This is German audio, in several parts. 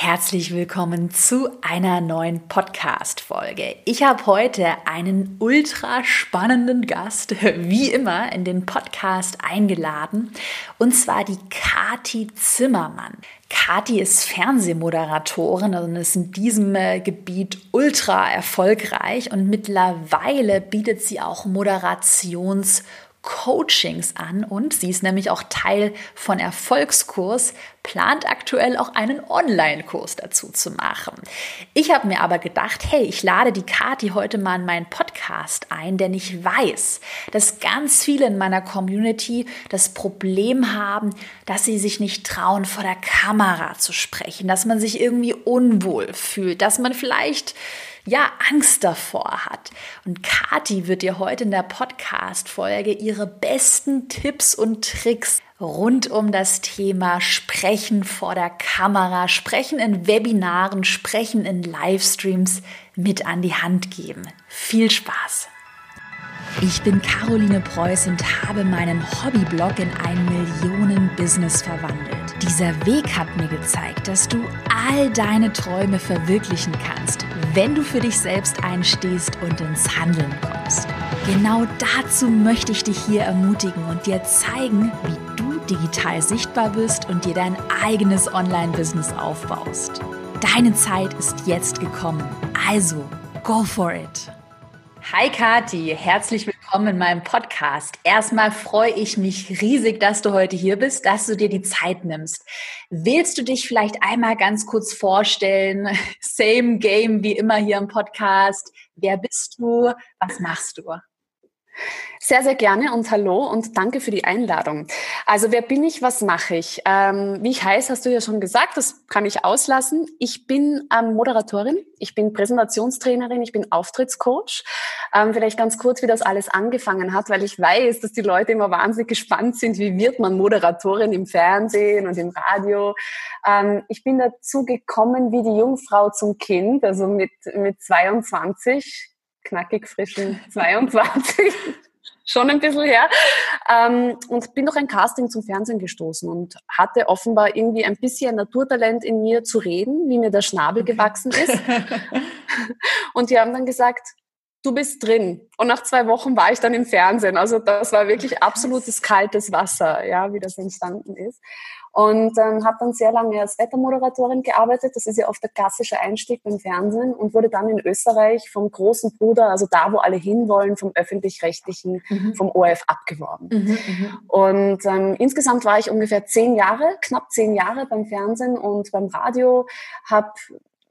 Herzlich willkommen zu einer neuen Podcast-Folge. Ich habe heute einen ultra spannenden Gast, wie immer, in den Podcast eingeladen, und zwar die Kati Zimmermann. Kati ist Fernsehmoderatorin und ist in diesem äh, Gebiet ultra erfolgreich und mittlerweile bietet sie auch Moderations- Coachings an und sie ist nämlich auch Teil von Erfolgskurs, plant aktuell auch einen Online-Kurs dazu zu machen. Ich habe mir aber gedacht, hey, ich lade die Kati heute mal in meinen Podcast ein, denn ich weiß, dass ganz viele in meiner Community das Problem haben, dass sie sich nicht trauen, vor der Kamera zu sprechen, dass man sich irgendwie unwohl fühlt, dass man vielleicht ja, Angst davor hat. Und Kati wird dir heute in der Podcast-Folge ihre besten Tipps und Tricks rund um das Thema Sprechen vor der Kamera, Sprechen in Webinaren, Sprechen in Livestreams mit an die Hand geben. Viel Spaß! Ich bin Caroline Preuß und habe meinen Hobbyblog in ein Millionen-Business verwandelt. Dieser Weg hat mir gezeigt, dass du all deine Träume verwirklichen kannst, wenn du für dich selbst einstehst und ins Handeln kommst. Genau dazu möchte ich dich hier ermutigen und dir zeigen, wie du digital sichtbar bist und dir dein eigenes Online-Business aufbaust. Deine Zeit ist jetzt gekommen. Also, go for it! Hi Kati, herzlich willkommen in meinem Podcast. Erstmal freue ich mich riesig, dass du heute hier bist, dass du dir die Zeit nimmst. Willst du dich vielleicht einmal ganz kurz vorstellen? Same Game wie immer hier im Podcast. Wer bist du? Was machst du? Sehr, sehr gerne und hallo und danke für die Einladung. Also wer bin ich, was mache ich? Ähm, wie ich heiße, hast du ja schon gesagt, das kann ich auslassen. Ich bin ähm, Moderatorin, ich bin Präsentationstrainerin, ich bin Auftrittscoach. Ähm, vielleicht ganz kurz, wie das alles angefangen hat, weil ich weiß, dass die Leute immer wahnsinnig gespannt sind, wie wird man Moderatorin im Fernsehen und im Radio. Ähm, ich bin dazu gekommen wie die Jungfrau zum Kind, also mit, mit 22 knackig frischen 22, schon ein bisschen her, ähm, und bin durch ein Casting zum Fernsehen gestoßen und hatte offenbar irgendwie ein bisschen Naturtalent in mir zu reden, wie mir der Schnabel gewachsen ist. und die haben dann gesagt, du bist drin. Und nach zwei Wochen war ich dann im Fernsehen. Also das war wirklich absolutes kaltes Wasser, ja, wie das entstanden ist. Und ähm, habe dann sehr lange als Wettermoderatorin gearbeitet. Das ist ja oft der klassische Einstieg beim Fernsehen und wurde dann in Österreich vom großen Bruder, also da, wo alle hinwollen, vom öffentlich-rechtlichen, mhm. vom ORF abgeworben. Mhm, mhm, und ähm, insgesamt war ich ungefähr zehn Jahre, knapp zehn Jahre beim Fernsehen und beim Radio, habe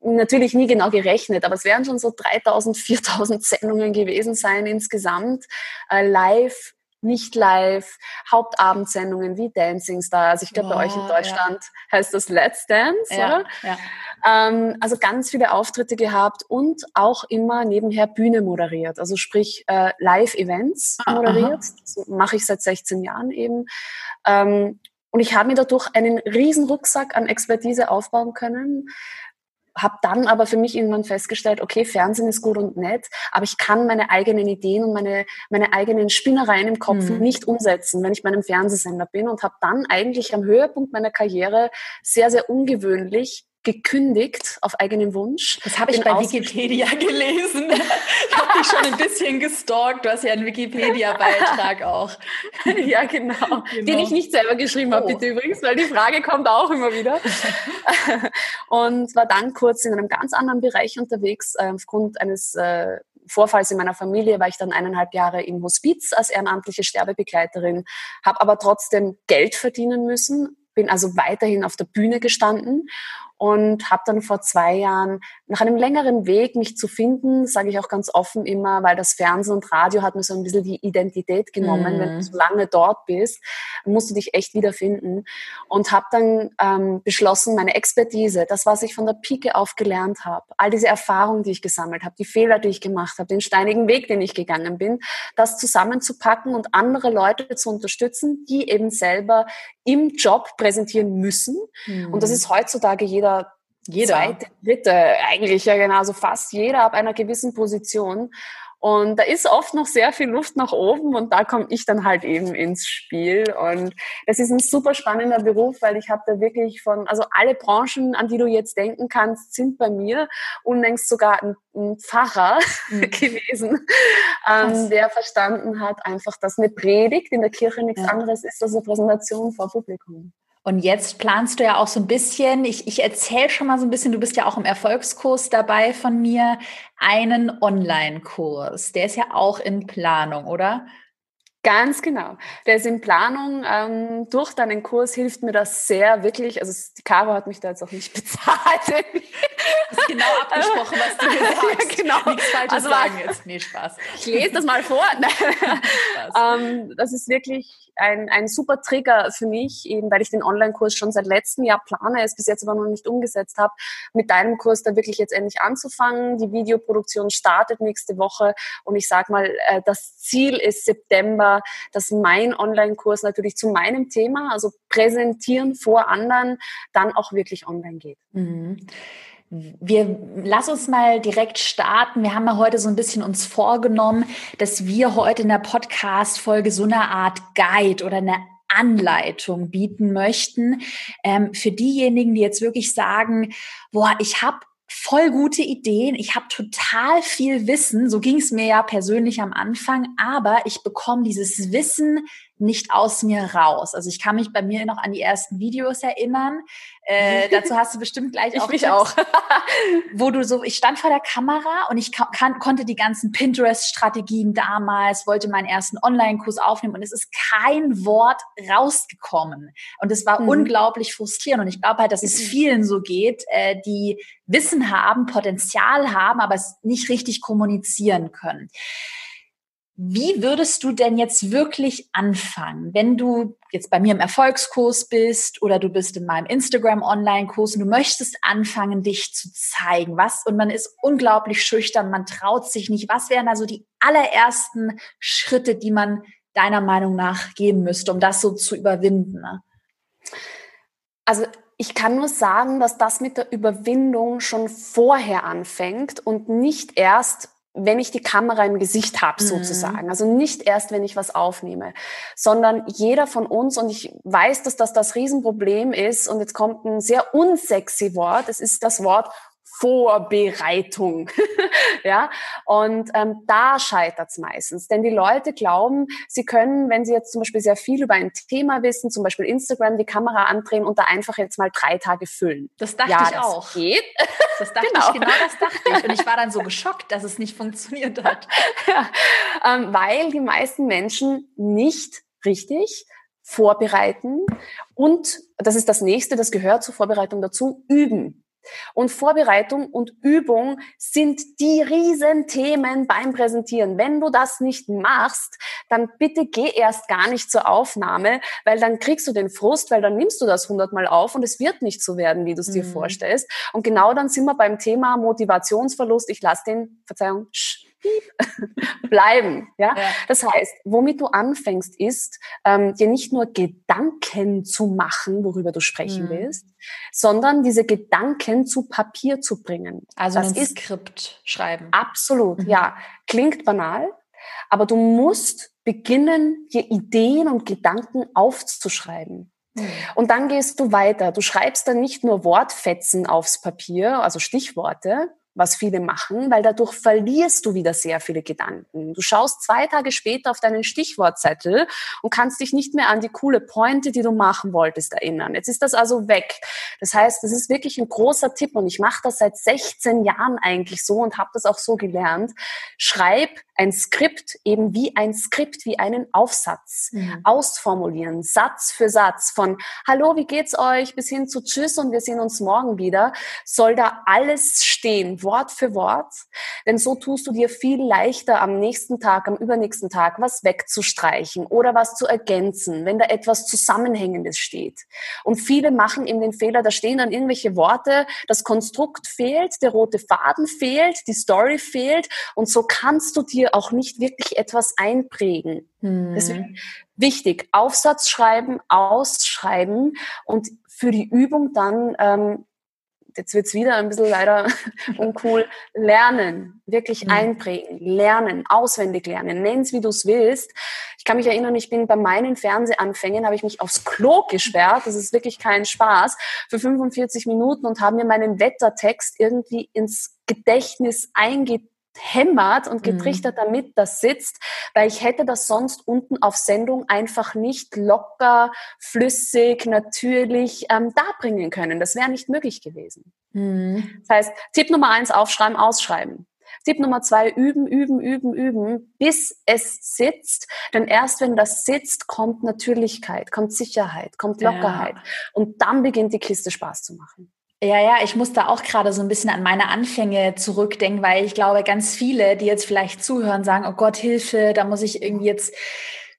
natürlich nie genau gerechnet, aber es werden schon so 3000, 4000 Sendungen gewesen sein insgesamt, äh, live nicht live, Hauptabendsendungen wie Dancing Stars. Also ich glaube, bei euch in Deutschland ja. heißt das Let's Dance, ja, oder? Ja. Ähm, also ganz viele Auftritte gehabt und auch immer nebenher Bühne moderiert. Also sprich äh, Live-Events ah, moderiert. Das mache ich seit 16 Jahren eben. Ähm, und ich habe mir dadurch einen riesen Rucksack an Expertise aufbauen können habe dann aber für mich irgendwann festgestellt, okay, Fernsehen ist gut und nett, aber ich kann meine eigenen Ideen und meine, meine eigenen Spinnereien im Kopf mhm. nicht umsetzen, wenn ich bei einem Fernsehsender bin und habe dann eigentlich am Höhepunkt meiner Karriere sehr, sehr ungewöhnlich gekündigt auf eigenen Wunsch. Das habe ich bei Wikipedia gelesen. ich habe dich schon ein bisschen gestalkt. Du hast ja einen Wikipedia-Beitrag auch. ja, genau. genau. Den ich nicht selber geschrieben habe, oh. bitte übrigens, weil die Frage kommt auch immer wieder. und war dann kurz in einem ganz anderen Bereich unterwegs, äh, aufgrund eines äh, Vorfalls in meiner Familie war ich dann eineinhalb Jahre im Hospiz als ehrenamtliche Sterbebegleiterin, habe aber trotzdem Geld verdienen müssen, bin also weiterhin auf der Bühne gestanden und habe dann vor zwei Jahren nach einem längeren Weg mich zu finden, sage ich auch ganz offen immer, weil das Fernsehen und Radio hat mir so ein bisschen die Identität genommen. Mm. Wenn du mhm. so lange dort bist, musst du dich echt wiederfinden und habe dann ähm, beschlossen, meine Expertise, das, was ich von der Pike auf gelernt habe, all diese Erfahrungen, die ich gesammelt habe, die Fehler, die ich gemacht habe, den steinigen Weg, den ich gegangen bin, das zusammenzupacken und andere Leute zu unterstützen, die eben selber im Job präsentieren müssen. Mm. Und das ist heutzutage jeder jeder, jeder. zweite, dritte, eigentlich ja genau, also fast jeder ab einer gewissen Position. Und da ist oft noch sehr viel Luft nach oben und da komme ich dann halt eben ins Spiel. Und es ist ein super spannender Beruf, weil ich habe da wirklich von, also alle Branchen, an die du jetzt denken kannst, sind bei mir. Unlängst sogar ein, ein Pfarrer mhm. gewesen, ähm, der verstanden hat einfach, dass eine Predigt in der Kirche nichts ja. anderes ist als eine Präsentation vor Publikum. Und jetzt planst du ja auch so ein bisschen, ich, ich erzähle schon mal so ein bisschen, du bist ja auch im Erfolgskurs dabei von mir, einen Online-Kurs. Der ist ja auch in Planung, oder? Ganz genau. Der ist in Planung. Ähm, durch deinen Kurs hilft mir das sehr, wirklich. Also die Caro hat mich da jetzt auch nicht bezahlt. Das ist genau abgesprochen, was du gesagt hast. ja, genau. Nichts Falsches also, sagen jetzt. Nee, Spaß. Ich lese das mal vor. ähm, das ist wirklich ein, ein super Trigger für mich, eben weil ich den Online-Kurs schon seit letztem Jahr plane, es bis jetzt aber noch nicht umgesetzt habe, mit deinem Kurs da wirklich jetzt endlich anzufangen. Die Videoproduktion startet nächste Woche und ich sage mal, äh, das Ziel ist September dass mein Online-Kurs natürlich zu meinem Thema, also präsentieren vor anderen, dann auch wirklich online geht. Mhm. Wir lass uns mal direkt starten. Wir haben ja heute so ein bisschen uns vorgenommen, dass wir heute in der Podcast-Folge so eine Art Guide oder eine Anleitung bieten möchten ähm, für diejenigen, die jetzt wirklich sagen, boah, ich habe voll gute Ideen, ich habe total viel Wissen, so ging es mir ja persönlich am Anfang, aber ich bekomme dieses Wissen nicht aus mir raus. Also ich kann mich bei mir noch an die ersten Videos erinnern. Äh, dazu hast du bestimmt gleich ich auch. Mich auch. wo du so, ich stand vor der Kamera und ich kann, konnte die ganzen Pinterest-Strategien damals, wollte meinen ersten Online-Kurs aufnehmen und es ist kein Wort rausgekommen. Und es war mhm. unglaublich frustrierend. Und ich glaube halt, dass es mhm. vielen so geht, äh, die Wissen haben, Potenzial haben, aber es nicht richtig kommunizieren können. Wie würdest du denn jetzt wirklich anfangen, wenn du jetzt bei mir im Erfolgskurs bist oder du bist in meinem Instagram Online-Kurs und du möchtest anfangen, dich zu zeigen, was und man ist unglaublich schüchtern, man traut sich nicht. Was wären also die allerersten Schritte, die man deiner Meinung nach gehen müsste, um das so zu überwinden? Also ich kann nur sagen, dass das mit der Überwindung schon vorher anfängt und nicht erst wenn ich die Kamera im Gesicht habe, mhm. sozusagen. Also nicht erst, wenn ich was aufnehme, sondern jeder von uns, und ich weiß, dass das das Riesenproblem ist, und jetzt kommt ein sehr unsexy Wort, es ist das Wort Vorbereitung. ja, und ähm, da scheitert es meistens, denn die Leute glauben, sie können, wenn sie jetzt zum Beispiel sehr viel über ein Thema wissen, zum Beispiel Instagram, die Kamera andrehen und da einfach jetzt mal drei Tage füllen. Das dachte ja, ich das auch. Geht. Das dachte genau. ich, genau das dachte ich. Und ich war dann so geschockt, dass es nicht funktioniert hat. ja, ähm, weil die meisten Menschen nicht richtig vorbereiten und das ist das nächste, das gehört zur Vorbereitung dazu, üben. Und Vorbereitung und Übung sind die Riesenthemen beim Präsentieren. Wenn du das nicht machst, dann bitte geh erst gar nicht zur Aufnahme, weil dann kriegst du den Frust, weil dann nimmst du das hundertmal auf und es wird nicht so werden, wie du es mhm. dir vorstellst. Und genau dann sind wir beim Thema Motivationsverlust. Ich lasse den, Verzeihung, sch, bleiben. Ja? ja? Das heißt, womit du anfängst, ist, ähm, dir nicht nur Gedanken zu machen, worüber du sprechen mhm. willst, sondern diese Gedanken zu Papier zu bringen. Also das ein ist Skript schreiben. Absolut, mhm. ja. Klingt banal, aber du musst beginnen, dir Ideen und Gedanken aufzuschreiben. Mhm. Und dann gehst du weiter. Du schreibst dann nicht nur Wortfetzen aufs Papier, also Stichworte, was viele machen, weil dadurch verlierst du wieder sehr viele Gedanken. Du schaust zwei Tage später auf deinen Stichwortzettel und kannst dich nicht mehr an die coole Pointe, die du machen wolltest, erinnern. Jetzt ist das also weg. Das heißt, das ist wirklich ein großer Tipp und ich mache das seit 16 Jahren eigentlich so und habe das auch so gelernt. Schreib ein Skript eben wie ein Skript, wie einen Aufsatz mhm. ausformulieren, Satz für Satz von Hallo, wie geht's euch bis hin zu Tschüss und wir sehen uns morgen wieder, soll da alles stehen, Wort für Wort, denn so tust du dir viel leichter am nächsten Tag, am übernächsten Tag was wegzustreichen oder was zu ergänzen, wenn da etwas Zusammenhängendes steht. Und viele machen eben den Fehler, da stehen dann irgendwelche Worte, das Konstrukt fehlt, der rote Faden fehlt, die Story fehlt und so kannst du dir dir auch nicht wirklich etwas einprägen. Hm. Deswegen wichtig, Aufsatz schreiben, ausschreiben und für die Übung dann ähm, jetzt wird's wieder ein bisschen leider uncool, lernen, wirklich mhm. einprägen, lernen, auswendig lernen, nenn's wie du's willst. Ich kann mich erinnern, ich bin bei meinen Fernsehanfängen, habe ich mich aufs Klo gesperrt, das ist wirklich kein Spaß, für 45 Minuten und habe mir meinen Wettertext irgendwie ins Gedächtnis eingetragen hämmert und mhm. getrichtert damit das sitzt, weil ich hätte das sonst unten auf Sendung einfach nicht locker, flüssig, natürlich ähm, darbringen können. Das wäre nicht möglich gewesen. Mhm. Das heißt, Tipp Nummer eins, aufschreiben, ausschreiben. Tipp Nummer zwei, üben, üben, üben, üben, bis es sitzt. Denn erst wenn das sitzt, kommt Natürlichkeit, kommt Sicherheit, kommt Lockerheit. Ja. Und dann beginnt die Kiste Spaß zu machen. Ja, ja, ich muss da auch gerade so ein bisschen an meine Anfänge zurückdenken, weil ich glaube, ganz viele, die jetzt vielleicht zuhören, sagen, oh Gott, Hilfe, da muss ich irgendwie jetzt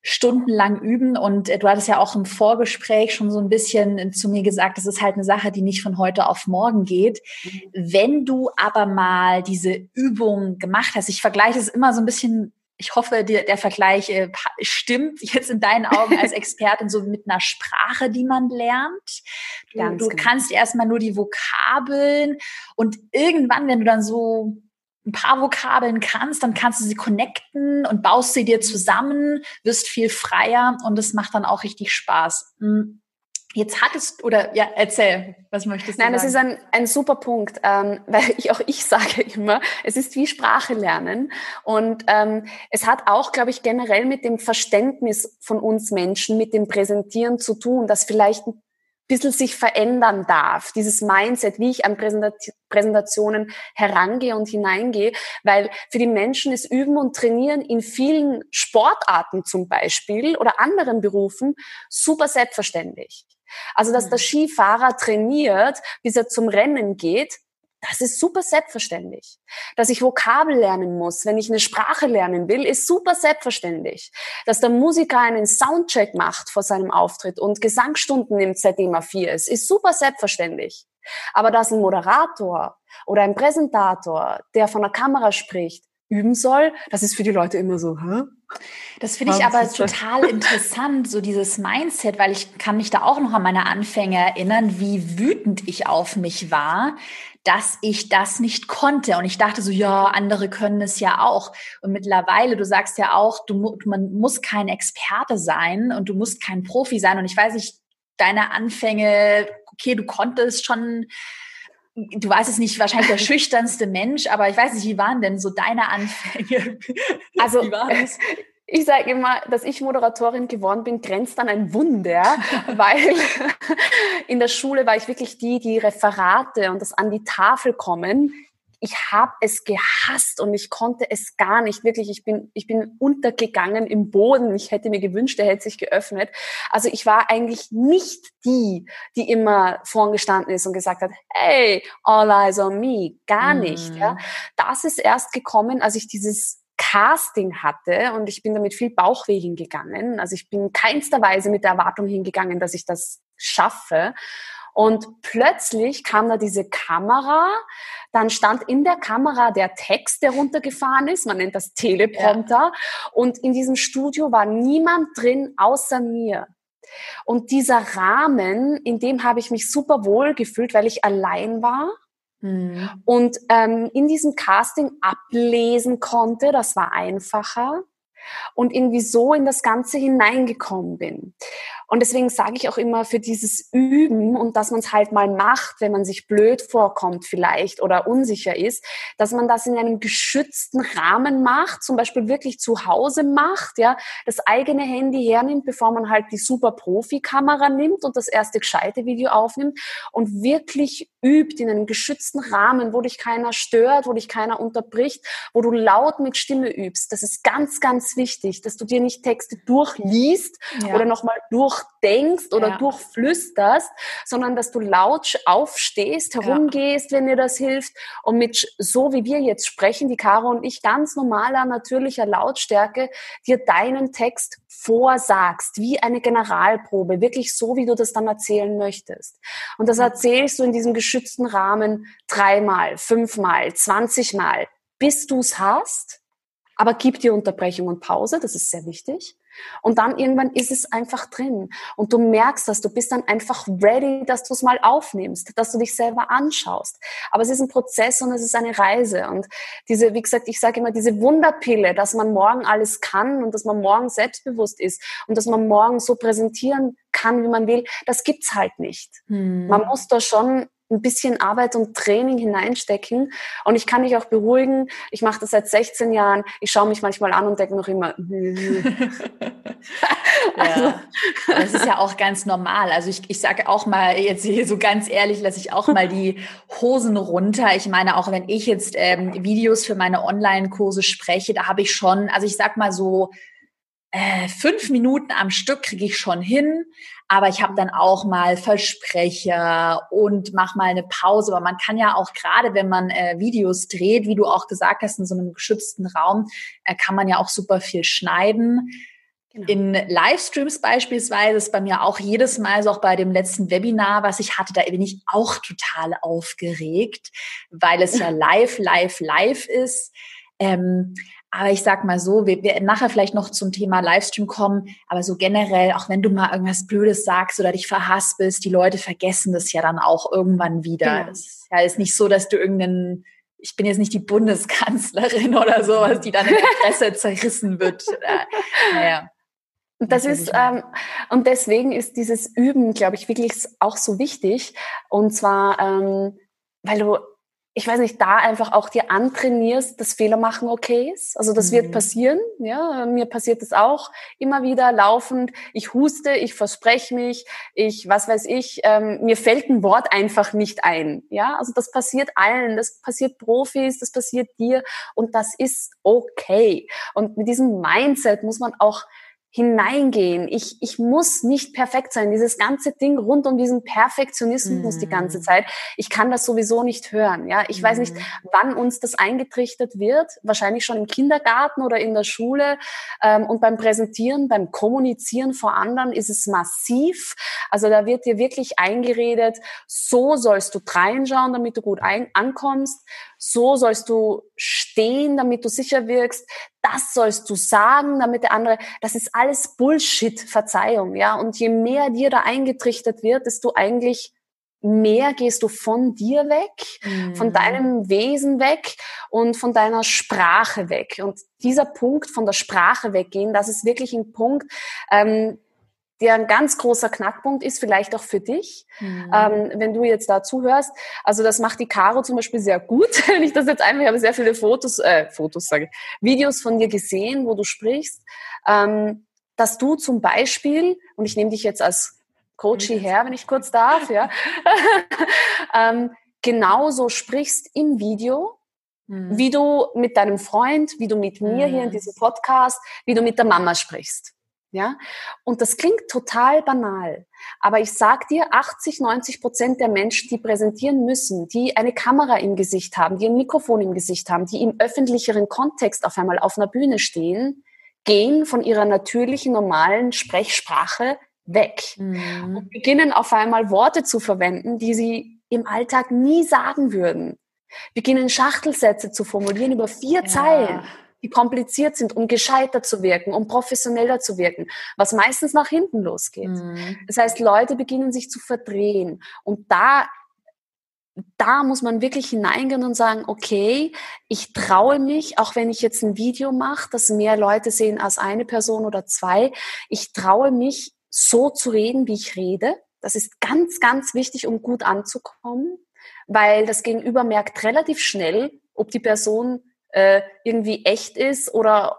stundenlang üben. Und äh, du hattest ja auch im Vorgespräch schon so ein bisschen zu mir gesagt, das ist halt eine Sache, die nicht von heute auf morgen geht. Mhm. Wenn du aber mal diese Übung gemacht hast, ich vergleiche es immer so ein bisschen ich hoffe, der, der Vergleich äh, stimmt jetzt in deinen Augen als Expertin so mit einer Sprache, die man lernt. Du, du genau. kannst erstmal nur die Vokabeln und irgendwann, wenn du dann so ein paar Vokabeln kannst, dann kannst du sie connecten und baust sie dir zusammen, wirst viel freier und es macht dann auch richtig Spaß. Hm. Jetzt hattest oder ja, erzähl, was möchtest du Nein, sagen? das ist ein, ein super Punkt, ähm, weil ich auch ich sage immer, es ist wie Sprache lernen und ähm, es hat auch, glaube ich, generell mit dem Verständnis von uns Menschen, mit dem Präsentieren zu tun, das vielleicht ein bisschen sich verändern darf, dieses Mindset, wie ich an Präsentationen herangehe und hineingehe, weil für die Menschen ist Üben und Trainieren in vielen Sportarten zum Beispiel oder anderen Berufen super selbstverständlich. Also, dass der mhm. Skifahrer trainiert, bis er zum Rennen geht, das ist super selbstverständlich. Dass ich Vokabel lernen muss, wenn ich eine Sprache lernen will, ist super selbstverständlich. Dass der Musiker einen Soundcheck macht vor seinem Auftritt und Gesangsstunden nimmt, seitdem er vier ist, ist super selbstverständlich. Aber dass ein Moderator oder ein Präsentator, der von der Kamera spricht, üben soll, das ist für die Leute immer so, hä? Das finde ich aber total interessant, so dieses Mindset, weil ich kann mich da auch noch an meine Anfänge erinnern, wie wütend ich auf mich war, dass ich das nicht konnte. Und ich dachte so, ja, andere können es ja auch. Und mittlerweile, du sagst ja auch, du, man muss kein Experte sein und du musst kein Profi sein. Und ich weiß nicht, deine Anfänge, okay, du konntest schon du weißt es nicht, wahrscheinlich der schüchternste Mensch, aber ich weiß nicht, wie waren denn so deine Anfänge? Also, ich sage immer, dass ich Moderatorin geworden bin, grenzt an ein Wunder, weil in der Schule war ich wirklich die, die Referate und das an die Tafel kommen ich habe es gehasst und ich konnte es gar nicht. Wirklich, ich bin, ich bin untergegangen im Boden. Ich hätte mir gewünscht, er hätte sich geöffnet. Also ich war eigentlich nicht die, die immer vorn gestanden ist und gesagt hat, hey, all eyes on me. Gar mhm. nicht. Ja. Das ist erst gekommen, als ich dieses Casting hatte und ich bin damit viel Bauchweh hingegangen. Also ich bin keinster Weise mit der Erwartung hingegangen, dass ich das schaffe. Und plötzlich kam da diese Kamera, dann stand in der Kamera der Text, der runtergefahren ist, man nennt das Teleprompter, ja. und in diesem Studio war niemand drin außer mir. Und dieser Rahmen, in dem habe ich mich super wohl gefühlt, weil ich allein war. Mhm. Und ähm, in diesem Casting ablesen konnte, das war einfacher und irgendwie so in das Ganze hineingekommen bin. Und deswegen sage ich auch immer für dieses Üben und dass man es halt mal macht, wenn man sich blöd vorkommt vielleicht oder unsicher ist, dass man das in einem geschützten Rahmen macht, zum Beispiel wirklich zu Hause macht, ja, das eigene Handy hernimmt, bevor man halt die super Profi-Kamera nimmt und das erste gescheite Video aufnimmt und wirklich übt in einem geschützten Rahmen, wo dich keiner stört, wo dich keiner unterbricht, wo du laut mit Stimme übst. Das ist ganz, ganz wichtig, dass du dir nicht Texte durchliest ja. oder nochmal durch durchdenkst oder ja. durchflüsterst, sondern dass du laut aufstehst, herumgehst, wenn dir das hilft und mit so wie wir jetzt sprechen, die Caro und ich, ganz normaler, natürlicher Lautstärke, dir deinen Text vorsagst, wie eine Generalprobe, wirklich so, wie du das dann erzählen möchtest. Und das erzählst du in diesem geschützten Rahmen dreimal, fünfmal, zwanzigmal, bis du es hast. Aber gib dir Unterbrechung und Pause, das ist sehr wichtig. Und dann irgendwann ist es einfach drin. Und du merkst das, du bist dann einfach ready, dass du es mal aufnimmst, dass du dich selber anschaust. Aber es ist ein Prozess und es ist eine Reise. Und diese, wie gesagt, ich sage immer, diese Wunderpille, dass man morgen alles kann und dass man morgen selbstbewusst ist und dass man morgen so präsentieren kann, wie man will, das gibt's halt nicht. Hm. Man muss da schon ein bisschen Arbeit und Training hineinstecken. Und ich kann dich auch beruhigen. Ich mache das seit 16 Jahren. Ich schaue mich manchmal an und denke noch immer. ja, das ist ja auch ganz normal. Also ich, ich sage auch mal jetzt hier so ganz ehrlich, lasse ich auch mal die Hosen runter. Ich meine, auch wenn ich jetzt ähm, Videos für meine Online-Kurse spreche, da habe ich schon, also ich sag mal so äh, fünf Minuten am Stück kriege ich schon hin, aber ich habe dann auch mal Versprecher und mach mal eine Pause. Aber man kann ja auch gerade, wenn man äh, Videos dreht, wie du auch gesagt hast, in so einem geschützten Raum, äh, kann man ja auch super viel schneiden. Genau. In Livestreams beispielsweise ist bei mir auch jedes Mal, so auch bei dem letzten Webinar, was ich hatte, da bin ich auch total aufgeregt, weil es ja live, live, live ist. Ähm, aber ich sag mal so, wir, wir nachher vielleicht noch zum Thema Livestream kommen, aber so generell, auch wenn du mal irgendwas Blödes sagst oder dich verhaspelst, die Leute vergessen das ja dann auch irgendwann wieder. Genau. Ja ist nicht so, dass du irgendeinen, ich bin jetzt nicht die Bundeskanzlerin oder sowas, die dann in der Presse zerrissen wird. Äh, naja. Das ist, ähm, und deswegen ist dieses Üben, glaube ich, wirklich auch so wichtig. Und zwar, ähm, weil du ich weiß nicht, da einfach auch dir antrainierst, dass Fehler machen okay ist. Also das mhm. wird passieren. Ja, mir passiert das auch immer wieder laufend. Ich huste, ich verspreche mich, ich, was weiß ich, ähm, mir fällt ein Wort einfach nicht ein. Ja, also das passiert allen, das passiert Profis, das passiert dir und das ist okay. Und mit diesem Mindset muss man auch hineingehen. Ich, ich muss nicht perfekt sein. Dieses ganze Ding rund um diesen Perfektionismus mm. die ganze mhm. Zeit. Ich kann das sowieso nicht hören. Ja, ich mm. weiß nicht, mhm. wann uns das eingetrichtert wird. Wahrscheinlich schon im Kindergarten oder in der Schule. Ähm, und beim Präsentieren, beim Kommunizieren vor anderen ist es massiv. Also da wird dir wirklich eingeredet, so sollst du reinschauen, damit du gut ein ankommst so sollst du stehen, damit du sicher wirkst, das sollst du sagen, damit der andere, das ist alles Bullshit, Verzeihung, ja. Und je mehr dir da eingetrichtert wird, desto eigentlich mehr gehst du von dir weg, mhm. von deinem Wesen weg und von deiner Sprache weg. Und dieser Punkt von der Sprache weggehen, das ist wirklich ein Punkt, ähm, der ein ganz großer Knackpunkt ist, vielleicht auch für dich, mhm. ähm, wenn du jetzt da zuhörst. Also das macht die Caro zum Beispiel sehr gut. wenn ich das jetzt einfach, ich habe sehr viele Fotos, äh, Fotos sage ich, Videos von dir gesehen, wo du sprichst, ähm, dass du zum Beispiel, und ich nehme dich jetzt als Coach her, wenn ich kurz darf, ja, ähm, genauso sprichst im Video, mhm. wie du mit deinem Freund, wie du mit mir mhm. hier in mhm. diesem Podcast, wie du mit der Mama sprichst. Ja, und das klingt total banal, aber ich sag dir, 80, 90 Prozent der Menschen, die präsentieren müssen, die eine Kamera im Gesicht haben, die ein Mikrofon im Gesicht haben, die im öffentlicheren Kontext auf einmal auf einer Bühne stehen, gehen von ihrer natürlichen, normalen Sprechsprache weg mhm. und beginnen auf einmal Worte zu verwenden, die sie im Alltag nie sagen würden. Beginnen Schachtelsätze zu formulieren über vier ja. Zeilen die kompliziert sind, um gescheiter zu wirken, um professioneller zu wirken, was meistens nach hinten losgeht. Mhm. Das heißt, Leute beginnen sich zu verdrehen. Und da, da muss man wirklich hineingehen und sagen, okay, ich traue mich, auch wenn ich jetzt ein Video mache, das mehr Leute sehen als eine Person oder zwei, ich traue mich, so zu reden, wie ich rede. Das ist ganz, ganz wichtig, um gut anzukommen, weil das Gegenüber merkt relativ schnell, ob die Person äh, irgendwie echt ist oder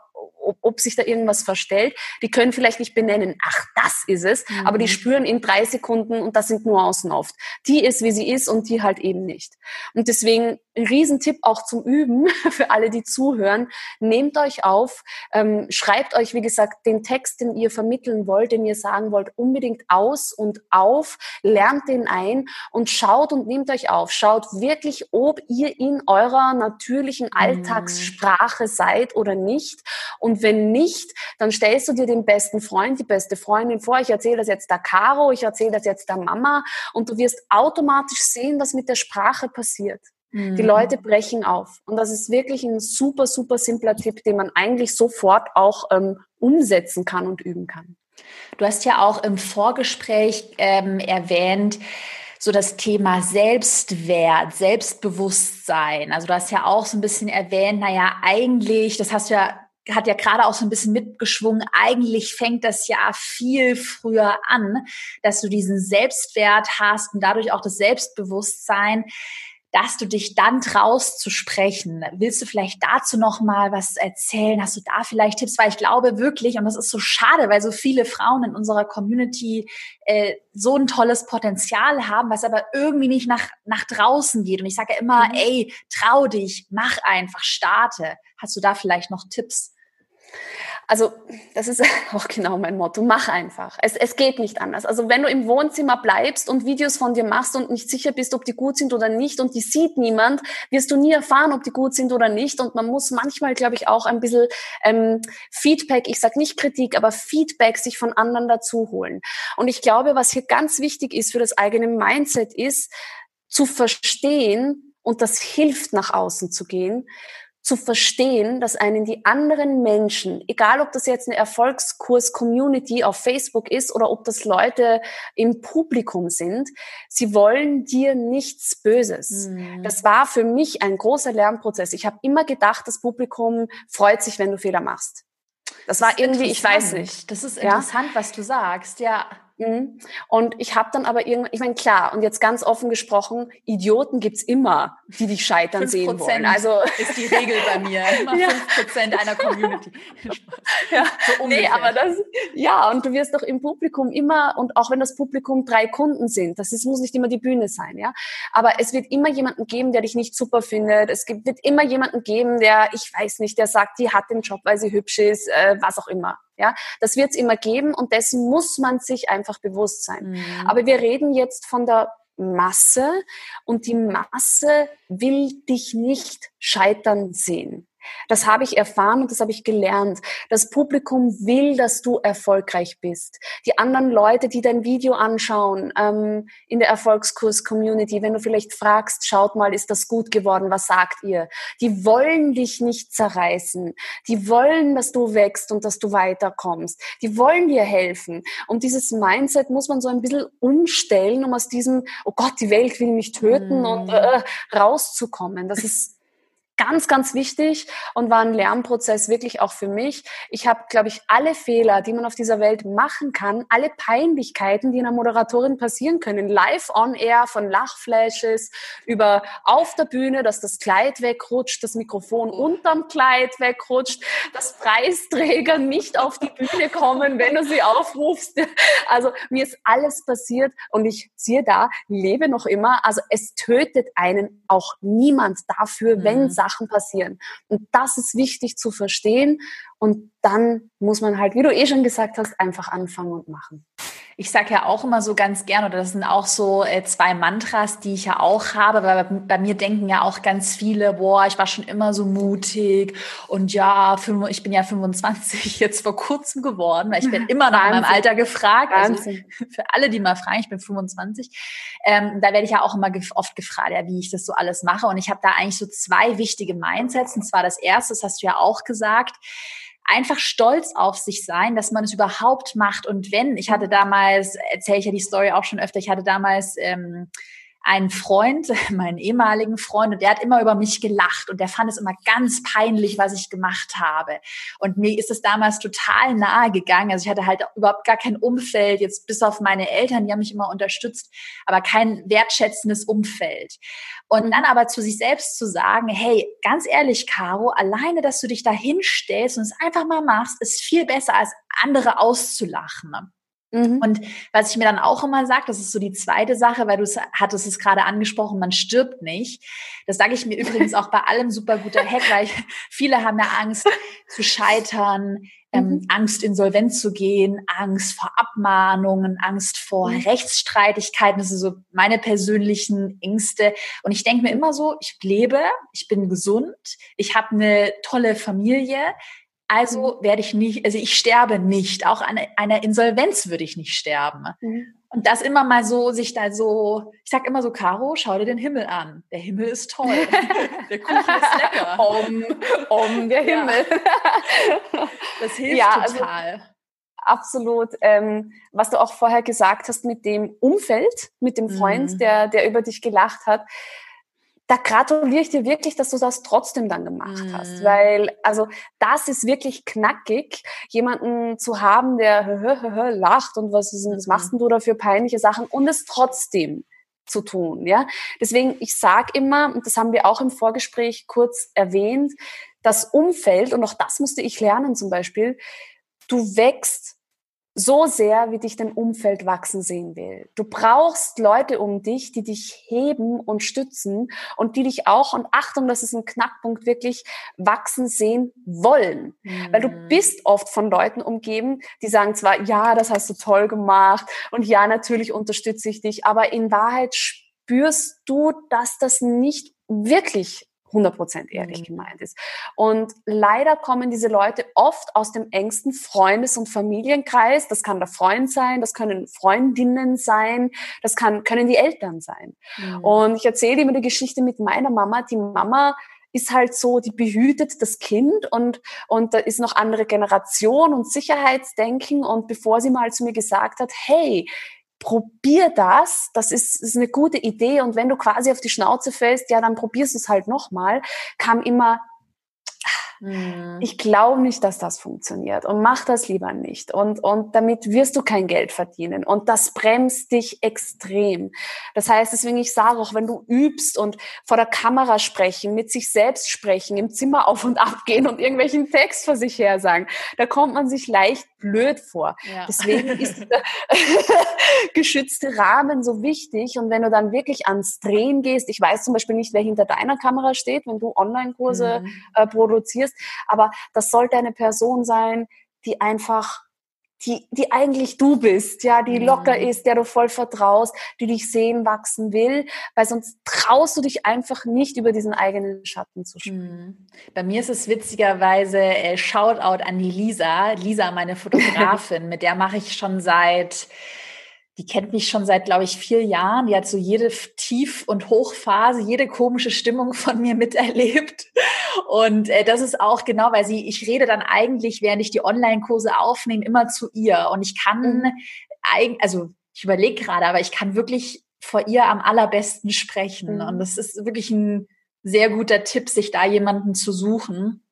ob, ob sich da irgendwas verstellt. Die können vielleicht nicht benennen, ach, das ist es, mhm. aber die mhm. spüren in drei Sekunden und das sind Nuancen oft. Die ist, wie sie ist und die halt eben nicht. Und deswegen Riesentipp auch zum Üben für alle, die zuhören. Nehmt euch auf, ähm, schreibt euch, wie gesagt, den Text, den ihr vermitteln wollt, den ihr sagen wollt, unbedingt aus und auf, lernt den ein und schaut und nehmt euch auf. Schaut wirklich, ob ihr in eurer natürlichen mhm. Alltagssprache seid oder nicht. Und wenn nicht, dann stellst du dir den besten Freund, die beste Freundin vor. Ich erzähle das jetzt der Caro, ich erzähle das jetzt der Mama und du wirst automatisch sehen, was mit der Sprache passiert. Mhm. Die Leute brechen auf. Und das ist wirklich ein super, super simpler Tipp, den man eigentlich sofort auch ähm, umsetzen kann und üben kann. Du hast ja auch im Vorgespräch ähm, erwähnt, so das Thema Selbstwert, Selbstbewusstsein. Also du hast ja auch so ein bisschen erwähnt, naja, eigentlich, das hast du ja hat ja gerade auch so ein bisschen mitgeschwungen, eigentlich fängt das ja viel früher an, dass du diesen Selbstwert hast und dadurch auch das Selbstbewusstsein, dass du dich dann traust zu sprechen. Willst du vielleicht dazu noch mal was erzählen? Hast du da vielleicht Tipps? Weil ich glaube wirklich, und das ist so schade, weil so viele Frauen in unserer Community äh, so ein tolles Potenzial haben, was aber irgendwie nicht nach, nach draußen geht. Und ich sage ja immer, mhm. ey, trau dich, mach einfach, starte. Hast du da vielleicht noch Tipps? Also das ist auch genau mein Motto. Mach einfach. Es, es geht nicht anders. Also wenn du im Wohnzimmer bleibst und Videos von dir machst und nicht sicher bist, ob die gut sind oder nicht und die sieht niemand, wirst du nie erfahren, ob die gut sind oder nicht. Und man muss manchmal, glaube ich, auch ein bisschen ähm, Feedback, ich sage nicht Kritik, aber Feedback sich von anderen dazu holen. Und ich glaube, was hier ganz wichtig ist für das eigene Mindset ist, zu verstehen, und das hilft nach außen zu gehen, zu verstehen, dass einen die anderen Menschen, egal ob das jetzt eine Erfolgskurs-Community auf Facebook ist oder ob das Leute im Publikum sind, sie wollen dir nichts Böses. Mhm. Das war für mich ein großer Lernprozess. Ich habe immer gedacht, das Publikum freut sich, wenn du Fehler machst. Das, das war irgendwie, ich weiß nicht. Das ist interessant, ja? was du sagst, ja. Mhm. Und ich habe dann aber irgendwann, ich meine, klar, und jetzt ganz offen gesprochen, Idioten gibt's immer, die dich scheitern sehen wollen. Also ist die Regel bei mir. Immer ja. 5% einer Community. ja. So nee, aber das, ja, und du wirst doch im Publikum immer, und auch wenn das Publikum drei Kunden sind, das ist, muss nicht immer die Bühne sein, ja. Aber es wird immer jemanden geben, der dich nicht super findet. Es gibt, wird immer jemanden geben, der, ich weiß nicht, der sagt, die hat den Job, weil sie hübsch ist, äh, was auch immer. Ja, das wird es immer geben und dessen muss man sich einfach bewusst sein. Mhm. Aber wir reden jetzt von der Masse und die Masse will dich nicht scheitern sehen. Das habe ich erfahren und das habe ich gelernt. Das Publikum will, dass du erfolgreich bist. Die anderen Leute, die dein Video anschauen ähm, in der Erfolgskurs-Community, wenn du vielleicht fragst, schaut mal, ist das gut geworden, was sagt ihr? Die wollen dich nicht zerreißen. Die wollen, dass du wächst und dass du weiterkommst. Die wollen dir helfen. Und dieses Mindset muss man so ein bisschen umstellen, um aus diesem, oh Gott, die Welt will mich töten mm. und äh, rauszukommen. Das ist ganz, ganz wichtig und war ein Lernprozess wirklich auch für mich. Ich habe, glaube ich, alle Fehler, die man auf dieser Welt machen kann, alle Peinlichkeiten, die einer Moderatorin passieren können, live on air, von Lachflashes über auf der Bühne, dass das Kleid wegrutscht, das Mikrofon unterm Kleid wegrutscht, dass Preisträger nicht auf die Bühne kommen, wenn du sie aufrufst. Also mir ist alles passiert und ich siehe da, lebe noch immer. Also es tötet einen auch niemand dafür, wenn mhm. Sachen passieren. Und das ist wichtig zu verstehen. Und dann muss man halt, wie du eh schon gesagt hast, einfach anfangen und machen. Ich sage ja auch immer so ganz gern, oder das sind auch so äh, zwei Mantras, die ich ja auch habe, weil bei, bei, mir denken ja auch ganz viele, boah, ich war schon immer so mutig und ja, ich bin ja 25 jetzt vor kurzem geworden, weil ich bin immer noch in meinem Alter gefragt. Also für alle, die mal fragen, ich bin 25, ähm, da werde ich ja auch immer oft gefragt, ja, wie ich das so alles mache. Und ich habe da eigentlich so zwei wichtige Mindsets. Und zwar das erste, das hast du ja auch gesagt, einfach stolz auf sich sein, dass man es überhaupt macht. Und wenn, ich hatte damals, erzähle ich ja die Story auch schon öfter, ich hatte damals ähm, einen Freund, meinen ehemaligen Freund, und der hat immer über mich gelacht und der fand es immer ganz peinlich, was ich gemacht habe. Und mir ist es damals total nahe gegangen. Also ich hatte halt überhaupt gar kein Umfeld, jetzt bis auf meine Eltern, die haben mich immer unterstützt, aber kein wertschätzendes Umfeld. Und dann aber zu sich selbst zu sagen, hey, ganz ehrlich, Caro, alleine, dass du dich da hinstellst und es einfach mal machst, ist viel besser als andere auszulachen. Mhm. Und was ich mir dann auch immer sage, das ist so die zweite Sache, weil du hattest es gerade angesprochen, man stirbt nicht. Das sage ich mir übrigens auch bei allem super guter Hack, weil ich, viele haben ja Angst zu scheitern, ähm, mhm. Angst insolvent zu gehen, Angst vor Abmahnungen, Angst vor mhm. Rechtsstreitigkeiten. Das sind so meine persönlichen Ängste. Und ich denke mir immer so, ich lebe, ich bin gesund, ich habe eine tolle Familie, Also mhm. werde ich nicht, also ich sterbe nicht. Auch an einer Insolvenz würde ich nicht sterben. Mhm. Und das immer mal so, sich da so, ich sag immer so, Caro, schau dir den Himmel an. Der Himmel ist toll. der Kuchen ist lecker. Um, um der Himmel. Ja. Das hilft ja, also total. Also, absolut. Ähm, was du auch vorher gesagt hast mit dem Umfeld, mit dem Freund, mhm. der, der über dich gelacht hat da gratuliere ich dir wirklich, dass du das trotzdem dann gemacht mhm. hast, weil also das ist wirklich knackig, jemanden zu haben, der hö, hö, hö, lacht und was, ist, was machst mhm. du da für peinliche Sachen und es trotzdem zu tun, ja. Deswegen ich sage immer und das haben wir auch im Vorgespräch kurz erwähnt, das Umfeld und auch das musste ich lernen zum Beispiel. Du wächst so sehr, wie dich dein Umfeld wachsen sehen will. Du brauchst Leute um dich, die dich heben und stützen und die dich auch, und Achtung, das ist ein Knackpunkt, wirklich wachsen sehen wollen. Mhm. Weil du mhm. bist oft von Leuten umgeben, die sagen zwar, ja, das hast du toll gemacht und ja, natürlich unterstütze ich dich, aber in Wahrheit spürst du, dass das nicht wirklich 100% ehrlich mhm. gemeint ist. Und leider kommen diese Leute oft aus dem engsten Freundes- und Familienkreis. Das kann der Freund sein, das können Freundinnen sein, das kann, können die Eltern sein. Mhm. Und ich erzähle immer die Geschichte mit meiner Mama. Die Mama ist halt so, die behütet das Kind und, und da ist noch andere Generation und Sicherheitsdenken. Und bevor sie mal zu mir gesagt hat, hey, probier das, das ist, ist eine gute Idee und wenn du quasi auf die Schnauze fällst, ja, dann probierst du es halt nochmal, kam immer, Mhm. Ich glaube nicht, dass das funktioniert und mach das lieber nicht. Und, und damit wirst du kein Geld verdienen. Und das bremst dich extrem. Das heißt, deswegen ich sage auch, wenn du übst und vor der Kamera sprechen, mit sich selbst sprechen, im Zimmer auf und ab gehen und irgendwelchen Text vor sich her sagen, da kommt man sich leicht blöd vor. Ja. Deswegen ist der geschützte Rahmen so wichtig. Und wenn du dann wirklich ans Drehen gehst, ich weiß zum Beispiel nicht, wer hinter deiner Kamera steht, wenn du Online-Kurse mhm. äh, produzierst. Aber das sollte eine Person sein, die einfach die, die eigentlich du bist, ja, die locker mhm. ist, der du voll vertraust, die dich sehen, wachsen will, weil sonst traust du dich einfach nicht über diesen eigenen Schatten zu springen. Mhm. Bei mir ist es witzigerweise äh, Shoutout an die Lisa, Lisa, meine Fotografin, mit der mache ich schon seit die kennt mich schon seit, glaube ich, vier Jahren. Die hat so jede Tief- und Hochphase, jede komische Stimmung von mir miterlebt. Und äh, das ist auch genau, weil sie, ich rede dann eigentlich, während ich die Online-Kurse aufnehme, immer zu ihr. Und ich kann, mhm. also ich überlege gerade, aber ich kann wirklich vor ihr am allerbesten sprechen. Mhm. Und das ist wirklich ein sehr guter Tipp, sich da jemanden zu suchen,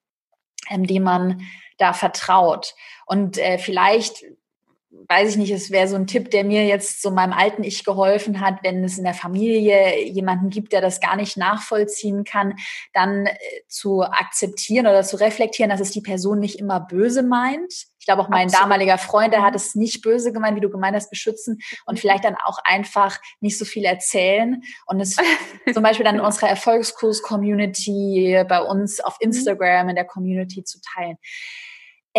ähm, dem man da vertraut. Und äh, vielleicht weiß ich nicht, es wäre so ein Tipp, der mir jetzt so meinem alten Ich geholfen hat, wenn es in der Familie jemanden gibt, der das gar nicht nachvollziehen kann, dann äh, zu akzeptieren oder zu reflektieren, dass es die Person nicht immer böse meint. Ich glaube auch mein Absolut. damaliger Freund, der hat es nicht böse gemeint, wie du gemeint hast, beschützen und mhm. vielleicht dann auch einfach nicht so viel erzählen und es zum Beispiel dann in unserer Erfolgskurs-Community bei uns auf mhm. Instagram in der Community zu teilen.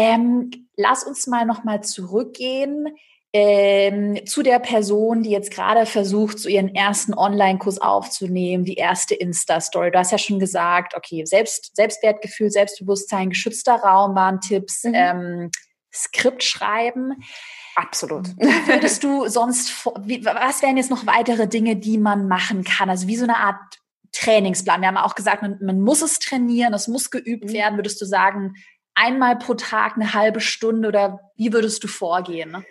Ähm, lass uns mal nochmal zurückgehen ähm, zu der Person, die jetzt gerade versucht, so ihren ersten Online-Kurs aufzunehmen, die erste Insta-Story. Du hast ja schon gesagt, okay, Selbst, Selbstwertgefühl, Selbstbewusstsein, geschützter Raum waren Tipps, mhm. ähm, Skript schreiben. Absolut. Würdest du sonst, wie, was wären jetzt noch weitere Dinge, die man machen kann? Also wie so eine Art Trainingsplan. Wir haben auch gesagt, man, man muss es trainieren, es muss geübt mhm. werden. Würdest du sagen, einmal pro Tag eine halbe Stunde oder wie würdest du vorgehen?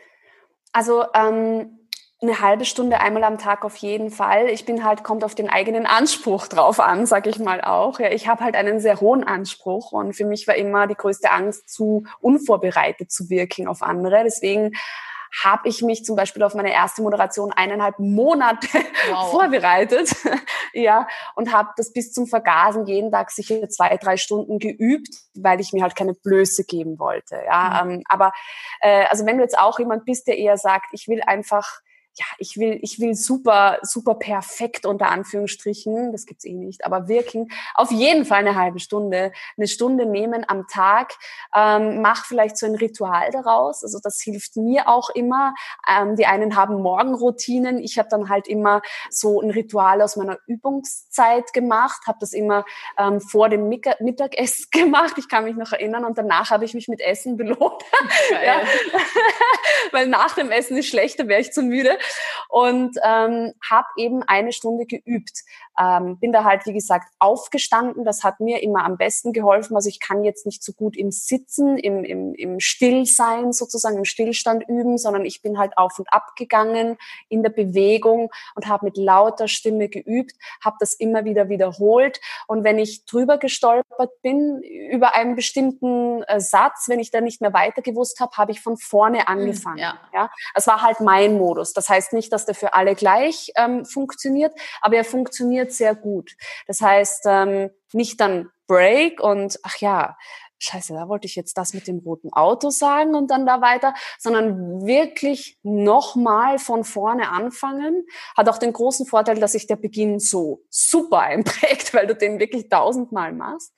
Also ähm, eine halbe Stunde einmal am Tag auf jeden Fall. Ich bin halt, kommt auf den eigenen Anspruch drauf an, sag ich mal auch. Ja, ich habe halt einen sehr hohen Anspruch und für mich war immer die größte Angst, zu unvorbereitet zu wirken auf andere. Deswegen habe ich mich zum Beispiel auf meine erste Moderation eineinhalb Monate wow. vorbereitet. ja, und habe das bis zum Vergasen jeden Tag sicher zwei, drei Stunden geübt, weil ich mir halt keine Blöße geben wollte. Ja, mhm. ähm, aber äh, also wenn du jetzt auch jemand bist, der eher sagt, ich will einfach ja, ich will, ich will super, super perfekt unter Anführungsstrichen, das gibt's eh nicht, aber wirken, auf jeden Fall eine halbe Stunde, eine Stunde nehmen am Tag, ähm, mach vielleicht so ein Ritual daraus, also das hilft mir auch immer. Ähm, die einen haben Morgenroutinen, ich habe dann halt immer so ein Ritual aus meiner Übungszeit gemacht, habe das immer ähm, vor dem Mittagessen gemacht, ich kann mich noch erinnern. Und danach habe ich mich mit Essen belohnt, ja. weil nach dem Essen ist schlechter, wäre ich zu müde und ähm, habe eben eine Stunde geübt. Ähm, bin da halt, wie gesagt, aufgestanden. Das hat mir immer am besten geholfen. Also ich kann jetzt nicht so gut im Sitzen, im, im, im Stillsein sozusagen, im Stillstand üben, sondern ich bin halt auf und ab gegangen in der Bewegung und habe mit lauter Stimme geübt, habe das immer wieder wiederholt. Und wenn ich drüber gestolpert bin über einen bestimmten äh, Satz, wenn ich da nicht mehr weiter gewusst habe, habe ich von vorne hm, angefangen. Ja. ja, es war halt mein Modus. Das heißt nicht, dass der für alle gleich ähm, funktioniert, aber er funktioniert sehr gut. Das heißt, ähm, nicht dann Break und ach ja, Scheiße, da wollte ich jetzt das mit dem roten Auto sagen und dann da weiter, sondern wirklich nochmal von vorne anfangen. Hat auch den großen Vorteil, dass sich der Beginn so super einprägt, weil du den wirklich tausendmal machst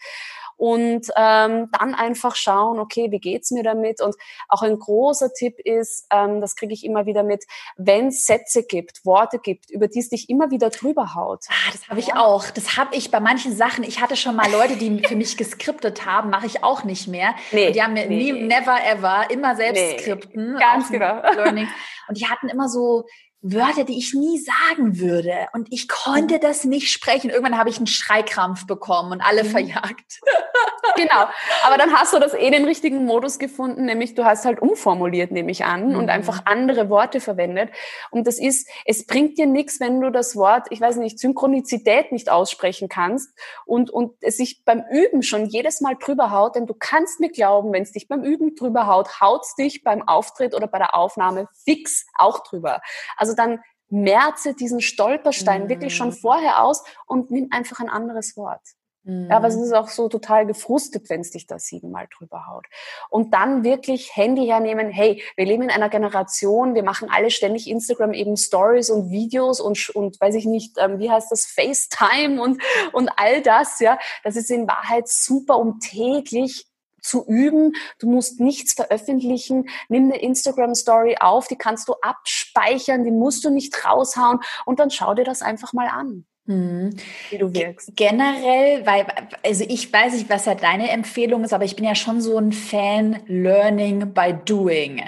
und ähm, dann einfach schauen, okay, wie geht's mir damit? Und auch ein großer Tipp ist, ähm, das kriege ich immer wieder mit, wenn es Sätze gibt, Worte gibt, über die es dich immer wieder drüber haut. Ah, das habe ich auch. Das habe ich bei manchen Sachen. Ich hatte schon mal Leute, die für mich geskriptet haben, mache ich auch nicht mehr. Nee, die haben mir nee. nie, never ever immer selbst nee, skripten. Ganz genau. Learning. Und die hatten immer so Wörter, die ich nie sagen würde. Und ich konnte mhm. das nicht sprechen. Irgendwann habe ich einen Schreikrampf bekommen und alle mhm. verjagt. genau. Aber dann hast du das eh den richtigen Modus gefunden, nämlich du hast halt umformuliert, nehme ich an, mhm. und einfach andere Worte verwendet. Und das ist, es bringt dir nichts, wenn du das Wort, ich weiß nicht, Synchronizität nicht aussprechen kannst und, und es sich beim Üben schon jedes Mal drüber haut, denn du kannst mir glauben, wenn es dich beim Üben drüber haut, haut's dich beim Auftritt oder bei der Aufnahme fix auch drüber. Also also dann merze diesen Stolperstein mhm. wirklich schon vorher aus und nimm einfach ein anderes Wort. Mhm. Ja, aber es ist auch so total gefrustet, wenn es dich da siebenmal drüber haut. Und dann wirklich Handy hernehmen. Hey, wir leben in einer Generation, wir machen alle ständig Instagram eben Stories und Videos und, und weiß ich nicht, ähm, wie heißt das, FaceTime und, und all das, ja. Das ist in Wahrheit super, um täglich zu üben. Du musst nichts veröffentlichen. Nimm eine Instagram-Story auf, die kannst du abspeichern, die musst du nicht raushauen und dann schau dir das einfach mal an. Mhm. Wie du wirkst. Generell, weil, also ich weiß nicht, was ja deine Empfehlung ist, aber ich bin ja schon so ein Fan Learning by Doing.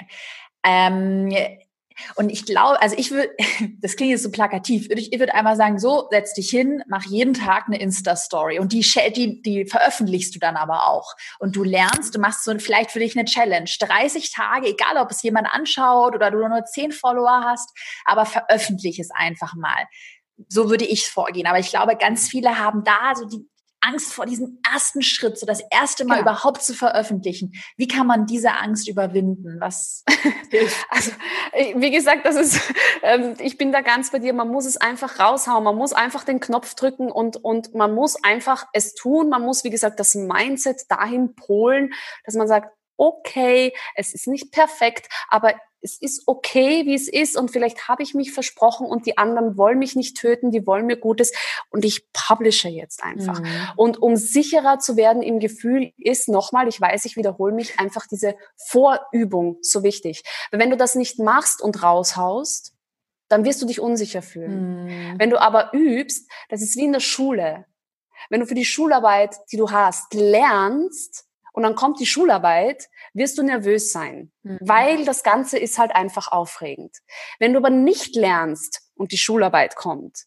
Ähm, und ich glaube, also ich würde, das klingt jetzt so plakativ, ich, würde einmal sagen, so, setz dich hin, mach jeden Tag eine Insta-Story und die, die, die veröffentlichst du dann aber auch. Und du lernst, du machst so vielleicht für dich eine Challenge. 30 Tage, egal ob es jemand anschaut oder du nur 10 Follower hast, aber veröffentliche es einfach mal so würde ich vorgehen. Aber ich glaube, ganz viele haben da so die, Angst vor diesem ersten Schritt, so das erste Mal ja. überhaupt zu veröffentlichen. Wie kann man diese Angst überwinden? Was Also, wie gesagt, das ist, ähm, ich bin da ganz bei dir. Man muss es einfach raushauen. Man muss einfach den Knopf drücken und, und man muss einfach es tun. Man muss, wie gesagt, das Mindset dahin polen, dass man sagt, okay, es ist nicht perfekt, aber es ist okay, wie es ist und vielleicht habe ich mich versprochen und die anderen wollen mich nicht töten, die wollen mir Gutes und ich publische jetzt einfach. Mhm. Und um sicherer zu werden im Gefühl ist nochmal, ich weiß, ich wiederhole mich, einfach diese Vorübung so wichtig. Weil wenn du das nicht machst und raushaust, dann wirst du dich unsicher fühlen. Mhm. Wenn du aber übst, das ist wie in der Schule. Wenn du für die Schularbeit, die du hast, lernst, und dann kommt die Schularbeit, wirst du nervös sein, mhm. weil das Ganze ist halt einfach aufregend. Wenn du aber nicht lernst und die Schularbeit kommt,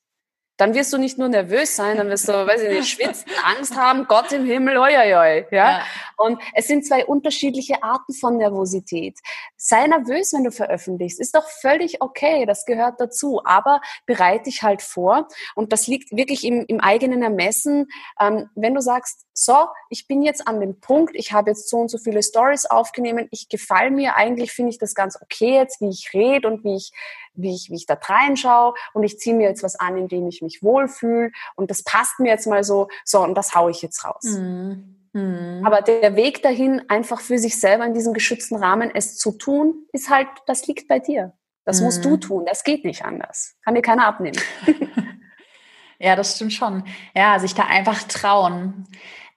dann wirst du nicht nur nervös sein, dann wirst du, weiß ich nicht, schwitzen, Angst haben, Gott im Himmel, oi, oi, oi, ja? ja. Und es sind zwei unterschiedliche Arten von Nervosität. Sei nervös, wenn du veröffentlichst, ist doch völlig okay, das gehört dazu, aber bereite dich halt vor und das liegt wirklich im, im eigenen Ermessen. Ähm, wenn du sagst, so, ich bin jetzt an dem Punkt, ich habe jetzt so und so viele Stories aufgenommen, ich gefall mir, eigentlich finde ich das ganz okay jetzt, wie ich rede und wie ich wie ich, wie ich da reinschaue und ich ziehe mir jetzt was an, in dem ich mich wohlfühle und das passt mir jetzt mal so, so und das haue ich jetzt raus. Mhm. Mhm. Aber der Weg dahin, einfach für sich selber in diesem geschützten Rahmen es zu tun, ist halt, das liegt bei dir. Das mhm. musst du mhm. tun. Das geht nicht anders. Kann dir keiner abnehmen. ja, das stimmt schon. Ja, sich da einfach trauen.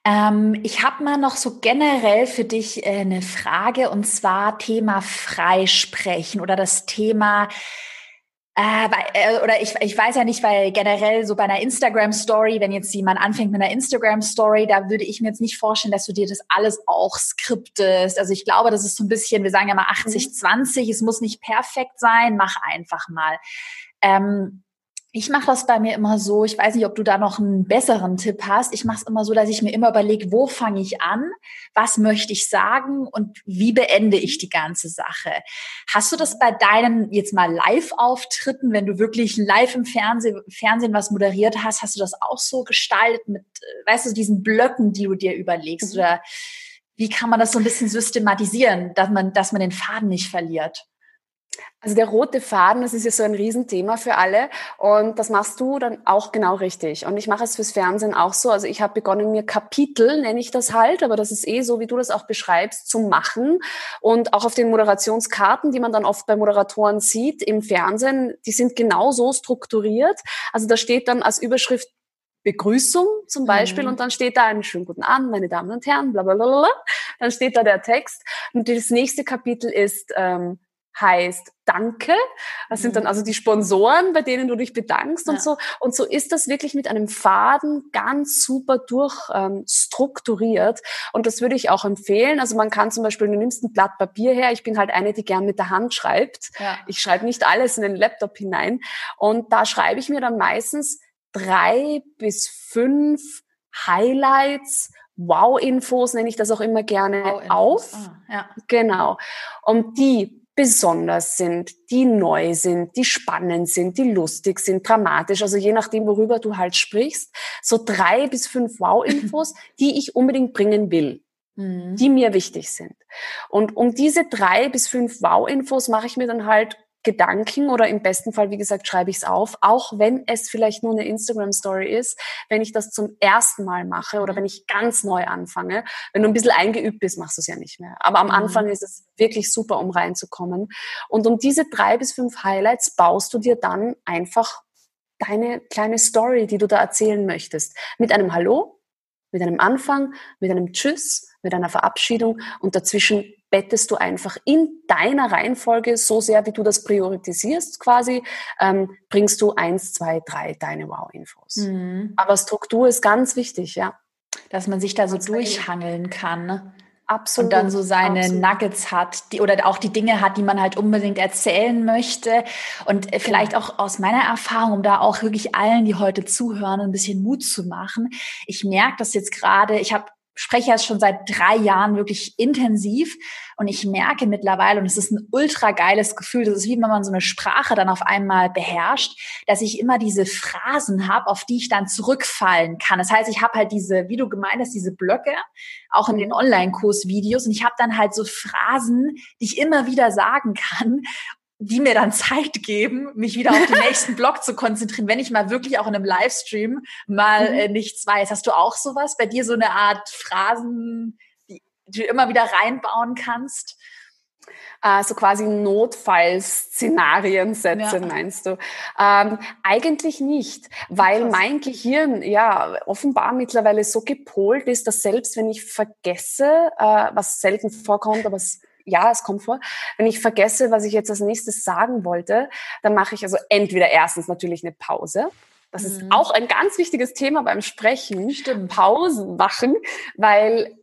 Ähm, ich habe mal noch so generell für dich äh, eine Frage und zwar Thema Freisprechen oder das Thema äh, äh, oder ich, ich weiß ja nicht, weil generell so bei einer Instagram-Story, wenn jetzt jemand anfängt mit einer Instagram-Story, da würde ich mir jetzt nicht vorstellen, dass du dir das alles auch skriptest. Also ich glaube, das ist so ein bisschen, wir sagen ja mal 80-20, mhm. es muss nicht perfekt sein, mach einfach mal. Ähm, ich mache das bei mir immer so, ich weiß nicht, ob du da noch einen besseren Tipp hast. Ich mache es immer so, dass ich mir immer überlege, wo fange ich an, was möchte ich sagen und wie beende ich die ganze Sache. Hast du das bei deinen jetzt mal Live-Auftritten, wenn du wirklich live im Fernsehen, Fernsehen was moderiert hast, hast du das auch so gestaltet mit, äh, weißt du, diesen Blöcken, die du dir überlegst? Mhm. Oder wie kann man das so ein bisschen systematisieren, dass man, dass man den Faden nicht verliert? Also der rote Faden, das ist ja so ein Riesenthema für alle und das machst du dann auch genau richtig. Und ich mache es fürs Fernsehen auch so. Also ich habe begonnen, mir Kapitel, nenne ich das halt, aber das ist eh so, wie du das auch beschreibst, zu machen. Und auch auf den Moderationskarten, die man dann oft bei Moderatoren sieht im Fernsehen, die sind genau so strukturiert. Also da steht dann als Überschrift Begrüßung zum Beispiel mhm. und dann steht da einen schönen guten Abend, meine Damen und Herren, bla bla bla bla. Dann steht da der Text und das nächste Kapitel ist ähm, heißt Danke. Das sind dann mhm. also die Sponsoren, bei denen du dich bedankst ja. und so. Und so ist das wirklich mit einem Faden ganz super durchstrukturiert. Ähm, und das würde ich auch empfehlen. Also man kann zum Beispiel, du nimmst ein Blatt Papier her. Ich bin halt eine, die gern mit der Hand schreibt. Ja. Ich schreibe nicht alles in den Laptop hinein. Und da schreibe ich mir dann meistens drei bis fünf Highlights, Wow-Infos nenne ich das auch immer gerne wow auf. Ah, ja. Genau. Und die besonders sind, die neu sind, die spannend sind, die lustig sind, dramatisch, also je nachdem, worüber du halt sprichst, so drei bis fünf Wow-Infos, die ich unbedingt bringen will mhm. die mir wichtig sind. Und um diese drei bis fünf Wow-Infos mache ich mir dann halt Gedanken oder im besten Fall, wie gesagt, schreibe ich es auf, auch wenn es vielleicht nur eine Instagram-Story ist, wenn ich das zum ersten Mal mache oder wenn ich ganz neu anfange. Wenn du ein bisschen eingeübt bist, machst du es ja nicht mehr. Aber am mhm. Anfang ist es wirklich super, um reinzukommen. Und um diese drei bis fünf Highlights baust du dir dann einfach deine kleine Story, die du da erzählen möchtest. Mit einem Hallo, mit einem Anfang, mit einem Tschüss, mit einer Verabschiedung und dazwischen bettest du einfach in deiner Reihenfolge so sehr, wie du das priorisierst quasi, ähm, bringst du eins, zwei, drei deine Wow-Infos. Mhm. Aber Struktur ist ganz wichtig, ja. Dass man sich da so durchhangeln kann. Absolut. Und dann so seine Absolut. Nuggets hat, die, oder auch die Dinge hat, die man halt unbedingt erzählen möchte. Und äh, genau. vielleicht auch aus meiner Erfahrung, um da auch wirklich allen, die heute zuhören, ein bisschen Mut zu machen. Ich merke das jetzt gerade, ich habe spreche jetzt schon seit drei Jahren wirklich intensiv und ich merke mittlerweile, und es ist ein ultra geiles Gefühl, das ist wie wenn man so eine Sprache dann auf einmal beherrscht, dass ich immer diese Phrasen habe, auf die ich dann zurückfallen kann. Das heißt, ich habe halt diese, wie du gemeint hast, diese Blöcke, auch in den Online-Kursvideos und ich habe dann halt so Phrasen, die ich immer wieder sagen kann die mir dann Zeit geben, mich wieder auf den nächsten Blog zu konzentrieren, wenn ich mal wirklich auch in einem Livestream mal mhm. äh, nichts weiß. Hast du auch sowas? Bei dir so eine Art Phrasen, die, die du immer wieder reinbauen kannst? Also quasi Notfallszenarien-Sätze, ja. meinst du? Ähm, eigentlich nicht, weil Krass. mein Gehirn ja offenbar mittlerweile so gepolt ist, dass selbst wenn ich vergesse, äh, was selten vorkommt, aber es ja, es kommt vor. Wenn ich vergesse, was ich jetzt als nächstes sagen wollte, dann mache ich also entweder erstens natürlich eine Pause. Das mhm. ist auch ein ganz wichtiges Thema beim Sprechen. Stimmt. Pausen machen, weil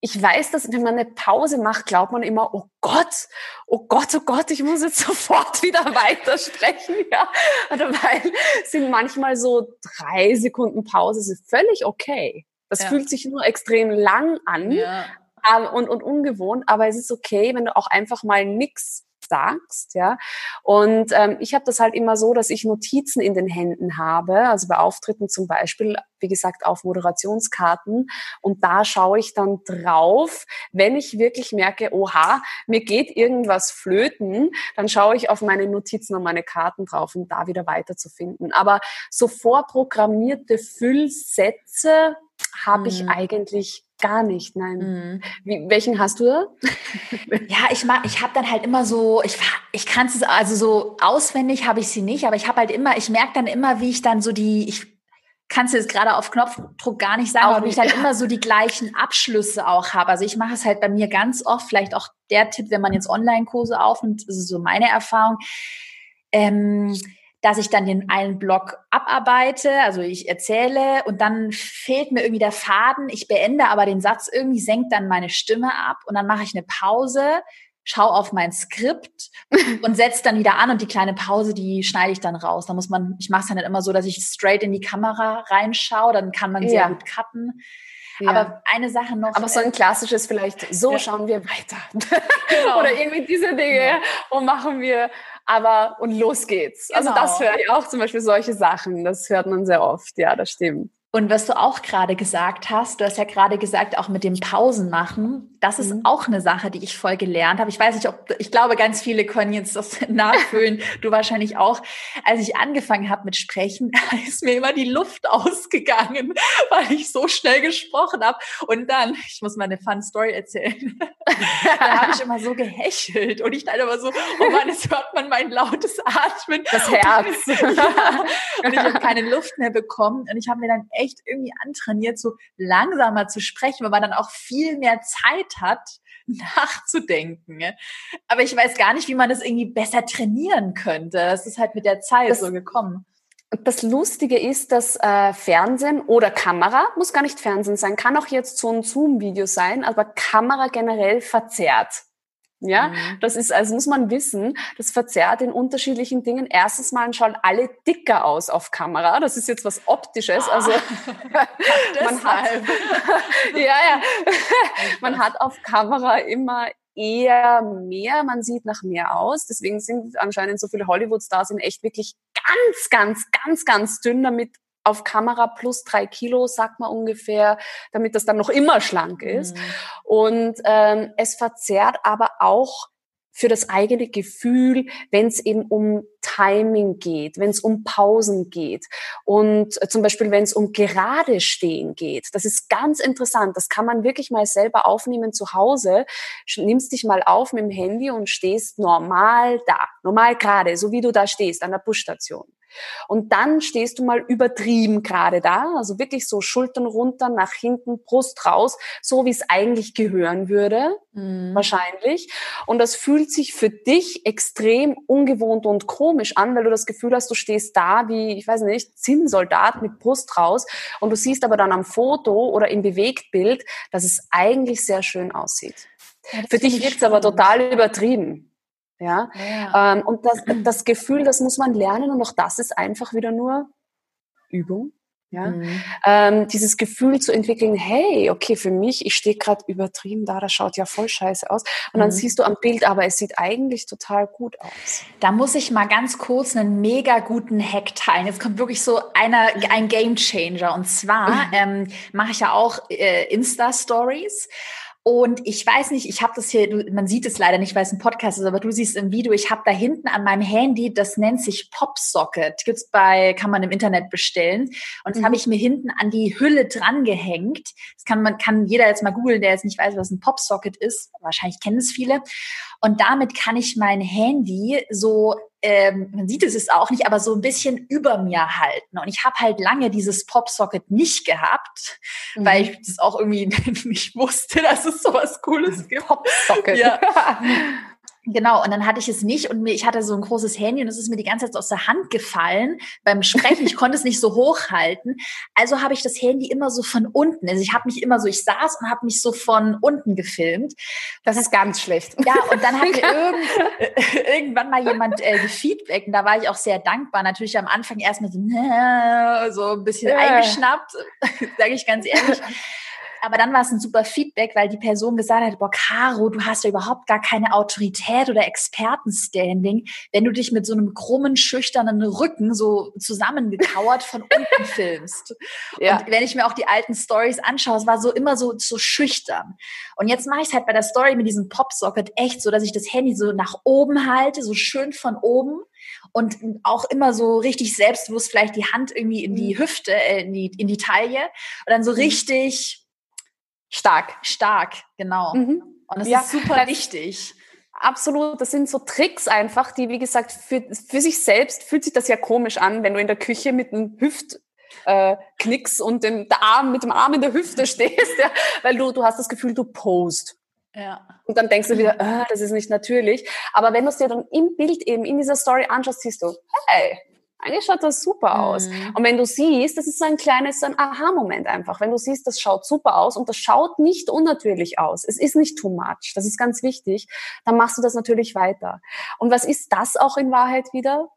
ich weiß, dass wenn man eine Pause macht, glaubt man immer, oh Gott, oh Gott, oh Gott, ich muss jetzt sofort wieder weitersprechen, ja. Weil sind manchmal so drei Sekunden Pause, ist völlig okay. Das ja. fühlt sich nur extrem lang an, ja und, und ungewohnt, aber es ist okay, wenn du auch einfach mal nix sagst, ja. Und ähm, ich habe das halt immer so, dass ich Notizen in den Händen habe, also bei Auftritten zum Beispiel, wie gesagt, auf Moderationskarten. Und da schaue ich dann drauf, wenn ich wirklich merke, oha, mir geht irgendwas flöten, dann schaue ich auf meine Notizen und meine Karten drauf, um da wieder weiterzufinden. Aber so vorprogrammierte Füllsätze habe ich mhm. eigentlich Gar nicht, nein. Mhm. Wie, welchen hast du da? ja, ich mag, ich habe dann halt immer so, ich, ich kann es, also so auswendig habe ich sie nicht, aber ich habe halt immer, ich merke dann immer, wie ich dann so die, ich kann es jetzt gerade auf Knopfdruck gar nicht sagen, auch aber wie ich dann immer so die gleichen Abschlüsse auch habe. Also ich mache es halt bei mir ganz oft, vielleicht auch der Tipp, wenn man jetzt Online-Kurse aufnimmt, das ist so meine Erfahrung. Ähm, dass ich dann den einen Block abarbeite, also ich erzähle und dann fehlt mir irgendwie der Faden, ich beende aber den Satz irgendwie, senkt dann meine Stimme ab und dann mache ich eine Pause, schaue auf mein Skript und setze dann wieder an und die kleine Pause, die schneide ich dann raus. Da muss man, ich mache es dann immer so, dass ich straight in die Kamera reinschaue, dann kann man sehr ja. gut cutten. Ja. Aber eine Sache noch. Aber so ein äh, klassisches vielleicht, so ja. schauen wir weiter. Genau. Oder irgendwie diese Dinge ja. und machen wir, aber und los geht's. Genau. Also das genau. höre ich auch zum Beispiel solche Sachen. Das hört man sehr oft. Ja, das stimmt. Und was du auch gerade gesagt hast, du hast ja gerade gesagt, auch mit dem Pausen machen, das ist mhm. auch eine Sache, die ich voll gelernt habe. Ich weiß nicht, ob, ich glaube, ganz viele können jetzt das nachfüllen, du wahrscheinlich auch. Als ich angefangen habe mit Sprechen, ist mir immer die Luft ausgegangen, weil ich so schnell gesprochen habe. Und dann, ich muss mal eine Fun Story erzählen, da habe ich immer so gehechelt und ich dachte immer so, oh Mann, jetzt hört man mein lautes Atmen. Das Herz. ja. Und ich habe keine Luft mehr bekommen und ich habe mir dann echt irgendwie antrainiert, so langsamer zu sprechen, weil man dann auch viel mehr Zeit hat, nachzudenken. Aber ich weiß gar nicht, wie man das irgendwie besser trainieren könnte. Das ist halt mit der Zeit das, so gekommen. Das Lustige ist, dass äh, Fernsehen oder Kamera, muss gar nicht Fernsehen sein, kann auch jetzt so ein Zoom-Video sein, aber Kamera generell verzerrt. Ja, mhm. das ist, also muss man wissen, das verzerrt in unterschiedlichen Dingen. Erstens mal schauen alle dicker aus auf Kamera. Das ist jetzt was Optisches. Also man hat, ja, ja, man hat auf Kamera immer eher mehr, man sieht nach mehr aus. Deswegen sind anscheinend so viele Hollywood-Stars in echt wirklich ganz, ganz, ganz, ganz dünn, damit auf Kamera plus drei Kilo, sagt man ungefähr, damit das dann noch immer schlank ist. Mhm. Und ähm, es verzerrt aber auch für das eigene Gefühl, wenn es eben um Timing geht, wenn es um Pausen geht und äh, zum Beispiel wenn es um gerade stehen geht. Das ist ganz interessant. Das kann man wirklich mal selber aufnehmen zu Hause. Nimmst dich mal auf mit dem Handy und stehst normal da, normal gerade, so wie du da stehst an der Busstation. Und dann stehst du mal übertrieben gerade da, also wirklich so Schultern runter, nach hinten, Brust raus, so wie es eigentlich gehören würde, mhm. wahrscheinlich. Und das fühlt sich für dich extrem ungewohnt und komisch an, weil du das Gefühl hast, du stehst da wie, ich weiß nicht, Zinnsoldat mit Brust raus und du siehst aber dann am Foto oder im Bewegtbild, dass es eigentlich sehr schön aussieht. Ja, für dich wirkt es aber total übertrieben. Ja, ja. Ähm, und das, das Gefühl, das muss man lernen und auch das ist einfach wieder nur Übung. Ja, mhm. ähm, dieses Gefühl zu entwickeln, hey, okay, für mich, ich stehe gerade übertrieben da, das schaut ja voll scheiße aus. Und dann mhm. siehst du am Bild, aber es sieht eigentlich total gut aus. Da muss ich mal ganz kurz einen mega guten Hack teilen. Jetzt kommt wirklich so einer, ein Game Changer. Und zwar ähm, mache ich ja auch äh, Insta-Stories. Und ich weiß nicht, ich habe das hier, man sieht es leider nicht, weil es ein Podcast ist, aber du siehst im Video, ich habe da hinten an meinem Handy, das nennt sich Popsocket. Gibt's bei, kann man im Internet bestellen. Und das mhm. habe ich mir hinten an die Hülle dran gehängt. Das kann man, kann jeder jetzt mal googeln, der jetzt nicht weiß, was ein Popsocket ist. Wahrscheinlich kennen es viele. Und damit kann ich mein Handy so ähm, man sieht es ist auch nicht, aber so ein bisschen über mir halten. Und ich habe halt lange dieses Popsocket nicht gehabt, mhm. weil ich das auch irgendwie nicht wusste, dass es sowas Cooles gibt. Popsocket. Ja. Genau, und dann hatte ich es nicht und mir, ich hatte so ein großes Handy und es ist mir die ganze Zeit aus der Hand gefallen beim Sprechen. Ich konnte es nicht so hochhalten. Also habe ich das Handy immer so von unten. Also ich habe mich immer so, ich saß und habe mich so von unten gefilmt. Das ist ganz schlecht. Ja, und dann hat mir irgend, irgendwann mal jemand äh, gefeedback und da war ich auch sehr dankbar. Natürlich am Anfang erstmal so, so ein bisschen ja. eingeschnappt, sage ich ganz ehrlich. Aber dann war es ein super Feedback, weil die Person gesagt hat, boah, Caro, du hast ja überhaupt gar keine Autorität oder Expertenstanding, wenn du dich mit so einem krummen, schüchternen Rücken so zusammengekauert von unten filmst. Ja. Und wenn ich mir auch die alten Stories anschaue, es war so immer so, so schüchtern. Und jetzt mache ich es halt bei der Story mit diesem Popsocket echt so, dass ich das Handy so nach oben halte, so schön von oben und auch immer so richtig selbstbewusst vielleicht die Hand irgendwie in die mhm. Hüfte, äh, in die, in die Taille und dann so mhm. richtig Stark. Stark, genau. Mhm. Und das ja, ist super wichtig. Absolut, das sind so Tricks einfach, die, wie gesagt, für, für sich selbst fühlt sich das ja komisch an, wenn du in der Küche mit einem Hüft, äh, Knicks und dem der Arm mit dem Arm in der Hüfte stehst, ja, weil du du hast das Gefühl, du post. Ja. Und dann denkst du wieder, äh, das ist nicht natürlich. Aber wenn du es dir dann im Bild eben in dieser Story anschaust, siehst du, hey, eigentlich schaut das super aus. Mhm. Und wenn du siehst, das ist so ein kleines, so ein Aha-Moment einfach. Wenn du siehst, das schaut super aus und das schaut nicht unnatürlich aus. Es ist nicht too much. Das ist ganz wichtig. Dann machst du das natürlich weiter. Und was ist das auch in Wahrheit wieder?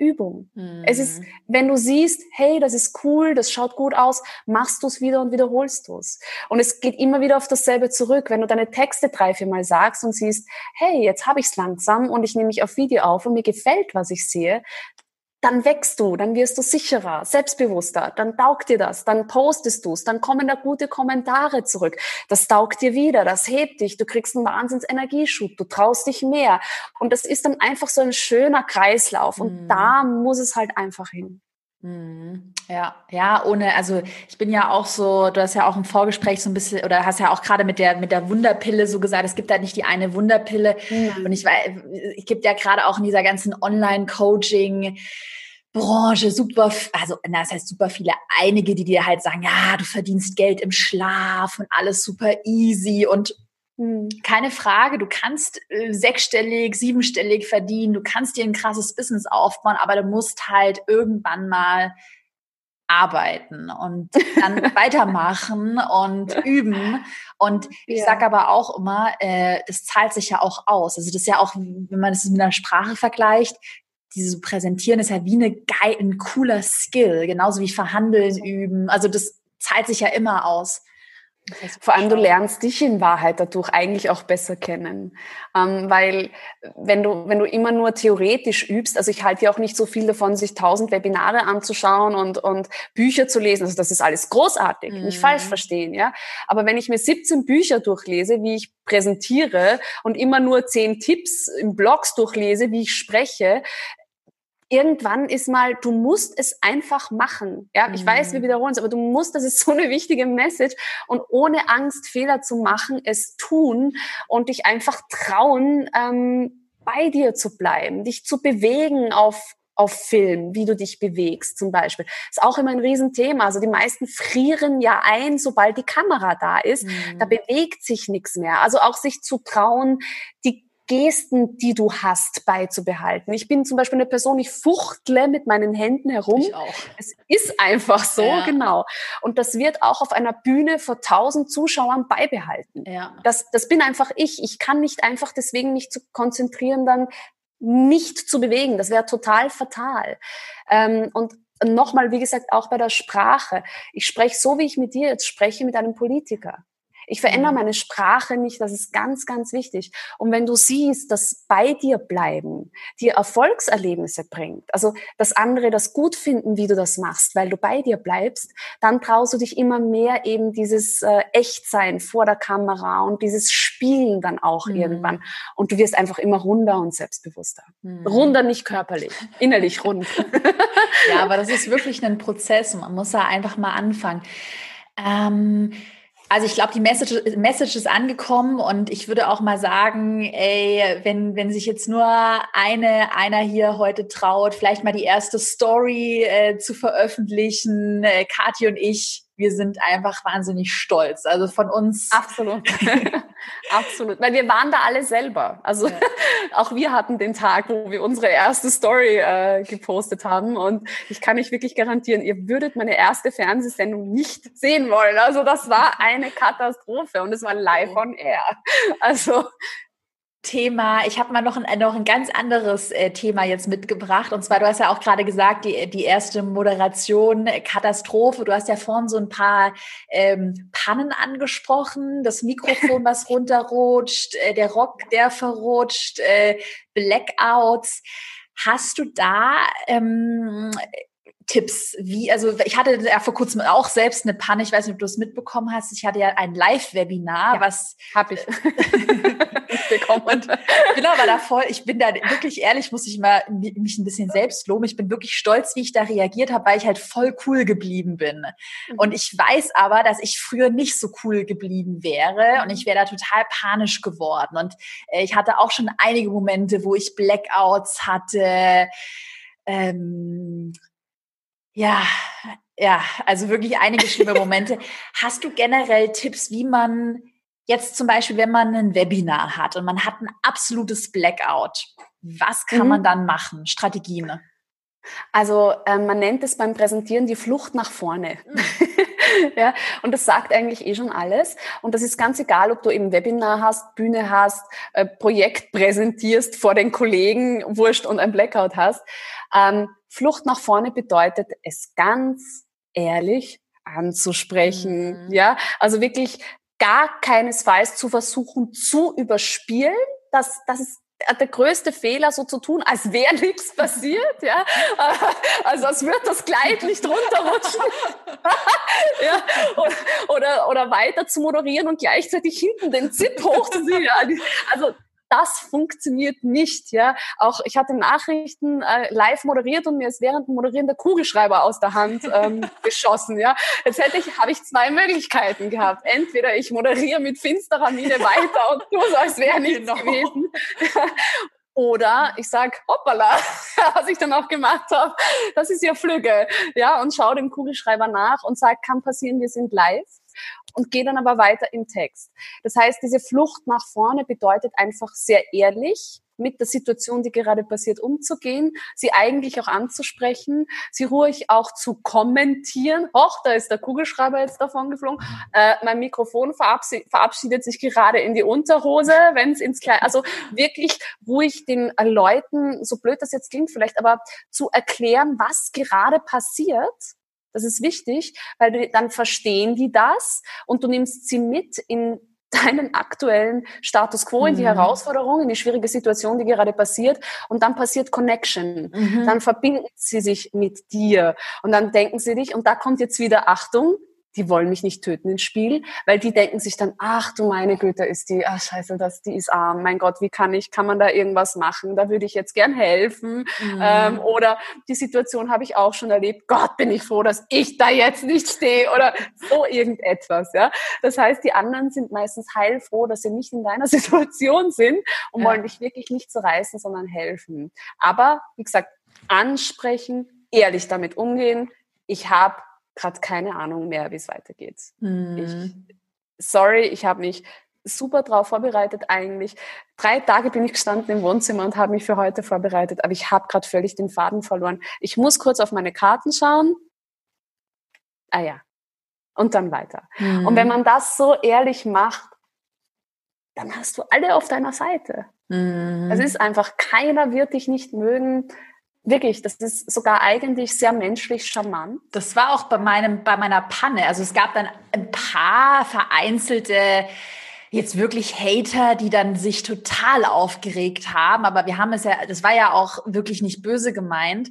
Übung. Mhm. Es ist, mhm. wenn du siehst, hey, das ist cool, das schaut gut aus, machst du es wieder und wiederholst du es. Und es geht immer wieder auf dasselbe zurück. Wenn du deine Texte drei, vier Mal sagst und siehst, hey, jetzt habe ich es langsam und ich nehme mich auf Video auf und mir gefällt, was ich sehe, dann wächst du, dann wirst du sicherer, selbstbewusster, dann taugt dir das, dann postest du es, dann kommen da gute Kommentare zurück. Das taugt dir wieder, das hebt dich, du kriegst einen Wahnsinns Energieschub, du traust dich mehr. Und das ist dann einfach so ein schöner Kreislauf und mhm. da muss es halt einfach hin. Mhm. Ja, ja, ohne, also ich bin ja auch so, du hast ja auch im Vorgespräch so ein bisschen, oder hast ja auch gerade mit der, mit der Wunderpille so gesagt, es gibt da nicht die eine Wunderpille. Mhm. Und ich weiß, es gibt ja gerade auch in dieser ganzen Online-Coaching, Branche super, also na, das heißt super viele, einige, die dir halt sagen, ja, du verdienst Geld im Schlaf und alles super easy und. Keine Frage, du kannst äh, sechsstellig, siebenstellig verdienen, du kannst dir ein krasses Business aufbauen, aber du musst halt irgendwann mal arbeiten und dann weitermachen und üben. Und ich ja. sage aber auch immer, äh, das zahlt sich ja auch aus. Also das ist ja auch, wenn man das mit einer Sprache vergleicht, dieses Präsentieren ist ja wie eine geil, ein cooler Skill, genauso wie Verhandeln üben. Also das zahlt sich ja immer aus. Vor allem, du lernst dich in Wahrheit dadurch eigentlich auch besser kennen. Ähm, weil wenn du, wenn du immer nur theoretisch übst, also ich halte ja auch nicht so viel davon, sich tausend Webinare anzuschauen und, und Bücher zu lesen. Also das ist alles großartig, mhm. nicht falsch verstehen, ja. Aber wenn ich mir 17 Bücher durchlese, wie ich präsentiere und immer nur zehn Tipps im Blogs durchlese, wie ich spreche, irgendwann ist mal, du musst es einfach machen. Ja, ich mhm. weiß, wir mhm. wiederholen es, aber du musst, das ist so eine wichtige Message und ohne Angst, Fehler zu machen, es tun und dich einfach trauen, ähm, bei dir zu bleiben, dich zu bewegen auf auf Film, wie du dich bewegst zum Beispiel. Ist auch immer ein Riesenthema. Also die meisten frieren ja ein, sobald die Kamera da ist. Mhm. Da bewegt sich nichts mehr. Also auch sich zu trauen, die Gesten, die du hast, beizubehalten. Ich bin zum Beispiel eine Person, ich fuchtle mit meinen Händen herum. Ich auch. Es ist einfach so, ja. genau. Und das wird auch auf einer Bühne vor tausend Zuschauern beibehalten. Ja. Das, das bin einfach ich. Ich kann nicht einfach deswegen mich zu konzentrieren, dann nicht zu bewegen. Das wäre total fatal. Ähm, und nochmal, wie gesagt, auch bei der Sprache. Ich spreche so, wie ich mit dir jetzt spreche, mit einem Politiker. Ich verändere mhm. meine Sprache nicht, das ist ganz, ganz wichtig. Und wenn du siehst, dass bei dir bleiben dir Erfolgserlebnisse bringt, also dass andere das gut finden, wie du das machst, weil du bei dir bleibst, dann traust du dich immer mehr eben dieses äh, Echtsein vor der Kamera und dieses Spielen dann auch mhm. irgendwann. Und du wirst einfach immer runder und selbstbewusster. Mhm. Runder nicht körperlich, innerlich rund. ja, aber das ist wirklich ein Prozess. Man muss da einfach mal anfangen. Ähm, also ich glaube, die Message, Message ist angekommen und ich würde auch mal sagen, ey, wenn, wenn sich jetzt nur eine, einer hier heute traut, vielleicht mal die erste Story äh, zu veröffentlichen, äh, Kathi und ich, wir sind einfach wahnsinnig stolz. Also von uns. Absolut. Absolut. Weil wir waren da alle selber. Also ja. auch wir hatten den Tag, wo wir unsere erste Story äh, gepostet haben. Und ich kann euch wirklich garantieren, ihr würdet meine erste Fernsehsendung nicht sehen wollen. Also das war eine Katastrophe und es war live on air. Also Thema, ich habe mal noch ein, noch ein ganz anderes äh, Thema jetzt mitgebracht. Und zwar, du hast ja auch gerade gesagt, die, die erste Moderation, äh, Katastrophe. Du hast ja vorhin so ein paar ähm, Pannen angesprochen, das Mikrofon, was runterrutscht, äh, der Rock, der verrutscht, äh, Blackouts. Hast du da ähm, Tipps, wie, also ich hatte ja vor kurzem auch selbst eine Panne, ich weiß nicht, ob du es mitbekommen hast. Ich hatte ja ein Live-Webinar, ja, was habe ich. bekommen. Und genau, aber da voll, ich bin da wirklich ehrlich, muss ich mal mich ein bisschen selbst loben. Ich bin wirklich stolz, wie ich da reagiert habe, weil ich halt voll cool geblieben bin. Mhm. Und ich weiß aber, dass ich früher nicht so cool geblieben wäre und ich wäre da total panisch geworden. Und äh, ich hatte auch schon einige Momente, wo ich Blackouts hatte. Ähm, ja, ja, also wirklich einige schlimme Momente. Hast du generell Tipps, wie man jetzt zum Beispiel, wenn man ein Webinar hat und man hat ein absolutes Blackout, was kann mhm. man dann machen? Strategien? Also äh, man nennt es beim Präsentieren die Flucht nach vorne. Mhm. ja, und das sagt eigentlich eh schon alles. Und das ist ganz egal, ob du eben Webinar hast, Bühne hast, äh, Projekt präsentierst vor den Kollegen, wurscht und ein Blackout hast. Ähm, Flucht nach vorne bedeutet, es ganz ehrlich anzusprechen. Mhm. Ja, also wirklich gar keinesfalls zu versuchen zu überspielen. Das, das ist der größte Fehler, so zu tun, als wäre nichts passiert, ja. Also als würde das Kleid nicht runterrutschen. ja. Oder, oder, oder weiter zu moderieren und gleichzeitig hinten den Zip hochzuziehen. Also das funktioniert nicht. Ja, auch ich hatte Nachrichten äh, live moderiert und mir ist während dem Moderieren der Kugelschreiber aus der Hand ähm, geschossen. Ja, jetzt hätte ich habe ich zwei Möglichkeiten gehabt. Entweder ich moderiere mit finsterer Miene weiter und tue so, als wäre nichts genau. gewesen. Oder ich sag, hoppala, was ich dann auch gemacht habe, das ist ja Flügge. Ja, und schau dem Kugelschreiber nach und sag, kann passieren, wir sind live und gehe dann aber weiter im Text. Das heißt, diese Flucht nach vorne bedeutet einfach sehr ehrlich mit der Situation, die gerade passiert, umzugehen, sie eigentlich auch anzusprechen, sie ruhig auch zu kommentieren. Hoch, da ist der Kugelschreiber jetzt davon geflogen. Äh, mein Mikrofon verabschiedet sich gerade in die Unterhose, wenn es ins Kleid. Also wirklich ruhig den Leuten, so blöd das jetzt klingt vielleicht, aber zu erklären, was gerade passiert das ist wichtig, weil du, dann verstehen die das und du nimmst sie mit in deinen aktuellen Status quo, in die mhm. Herausforderung, in die schwierige Situation, die gerade passiert. Und dann passiert Connection. Mhm. Dann verbinden sie sich mit dir. Und dann denken sie dich, und da kommt jetzt wieder Achtung, die wollen mich nicht töten ins Spiel, weil die denken sich dann, ach du meine Güte, ist die, ach scheiße, das, die ist arm, mein Gott, wie kann ich, kann man da irgendwas machen? Da würde ich jetzt gern helfen. Mhm. Ähm, oder die Situation habe ich auch schon erlebt, Gott, bin ich froh, dass ich da jetzt nicht stehe oder so irgendetwas. Ja? Das heißt, die anderen sind meistens heilfroh, dass sie nicht in deiner Situation sind und ja. wollen dich wirklich nicht zerreißen, sondern helfen. Aber, wie gesagt, ansprechen, ehrlich damit umgehen. Ich habe gerade keine Ahnung mehr, wie es weitergeht. Mhm. Ich, sorry, ich habe mich super drauf vorbereitet eigentlich. Drei Tage bin ich gestanden im Wohnzimmer und habe mich für heute vorbereitet, aber ich habe gerade völlig den Faden verloren. Ich muss kurz auf meine Karten schauen. Ah ja. Und dann weiter. Mhm. Und wenn man das so ehrlich macht, dann hast du alle auf deiner Seite. Mhm. Es ist einfach, keiner wird dich nicht mögen, Wirklich, das ist sogar eigentlich sehr menschlich charmant. Das war auch bei meinem, bei meiner Panne. Also es gab dann ein paar vereinzelte jetzt wirklich Hater, die dann sich total aufgeregt haben. Aber wir haben es ja, das war ja auch wirklich nicht böse gemeint.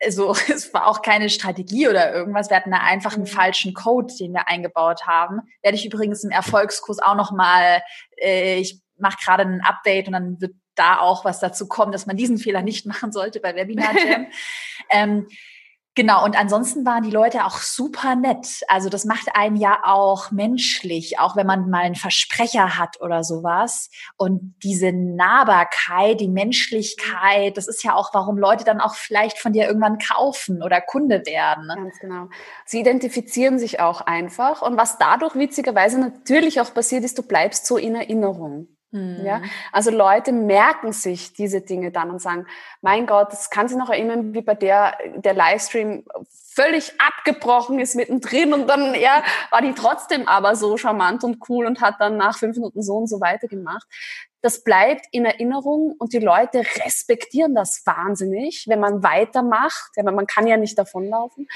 Also es war auch keine Strategie oder irgendwas. Wir hatten da einfach einen mhm. falschen Code, den wir eingebaut haben. Werde ich übrigens im Erfolgskurs auch noch mal. Äh, ich mache gerade ein Update und dann wird da auch was dazu kommen, dass man diesen Fehler nicht machen sollte bei Webinar Jam. ähm, Genau, und ansonsten waren die Leute auch super nett. Also das macht einen ja auch menschlich, auch wenn man mal einen Versprecher hat oder sowas. Und diese Nahbarkeit, die Menschlichkeit, das ist ja auch, warum Leute dann auch vielleicht von dir irgendwann kaufen oder Kunde werden. Ne? Ganz genau. Sie identifizieren sich auch einfach. Und was dadurch witzigerweise natürlich auch passiert ist, du bleibst so in Erinnerung. Mhm. Ja, also Leute merken sich diese Dinge dann und sagen, mein Gott, das kann sich noch erinnern, wie bei der, der Livestream völlig abgebrochen ist mittendrin und dann, ja, war die trotzdem aber so charmant und cool und hat dann nach fünf Minuten so und so weitergemacht das bleibt in Erinnerung und die Leute respektieren das wahnsinnig, wenn man weitermacht, ja, man kann ja nicht davonlaufen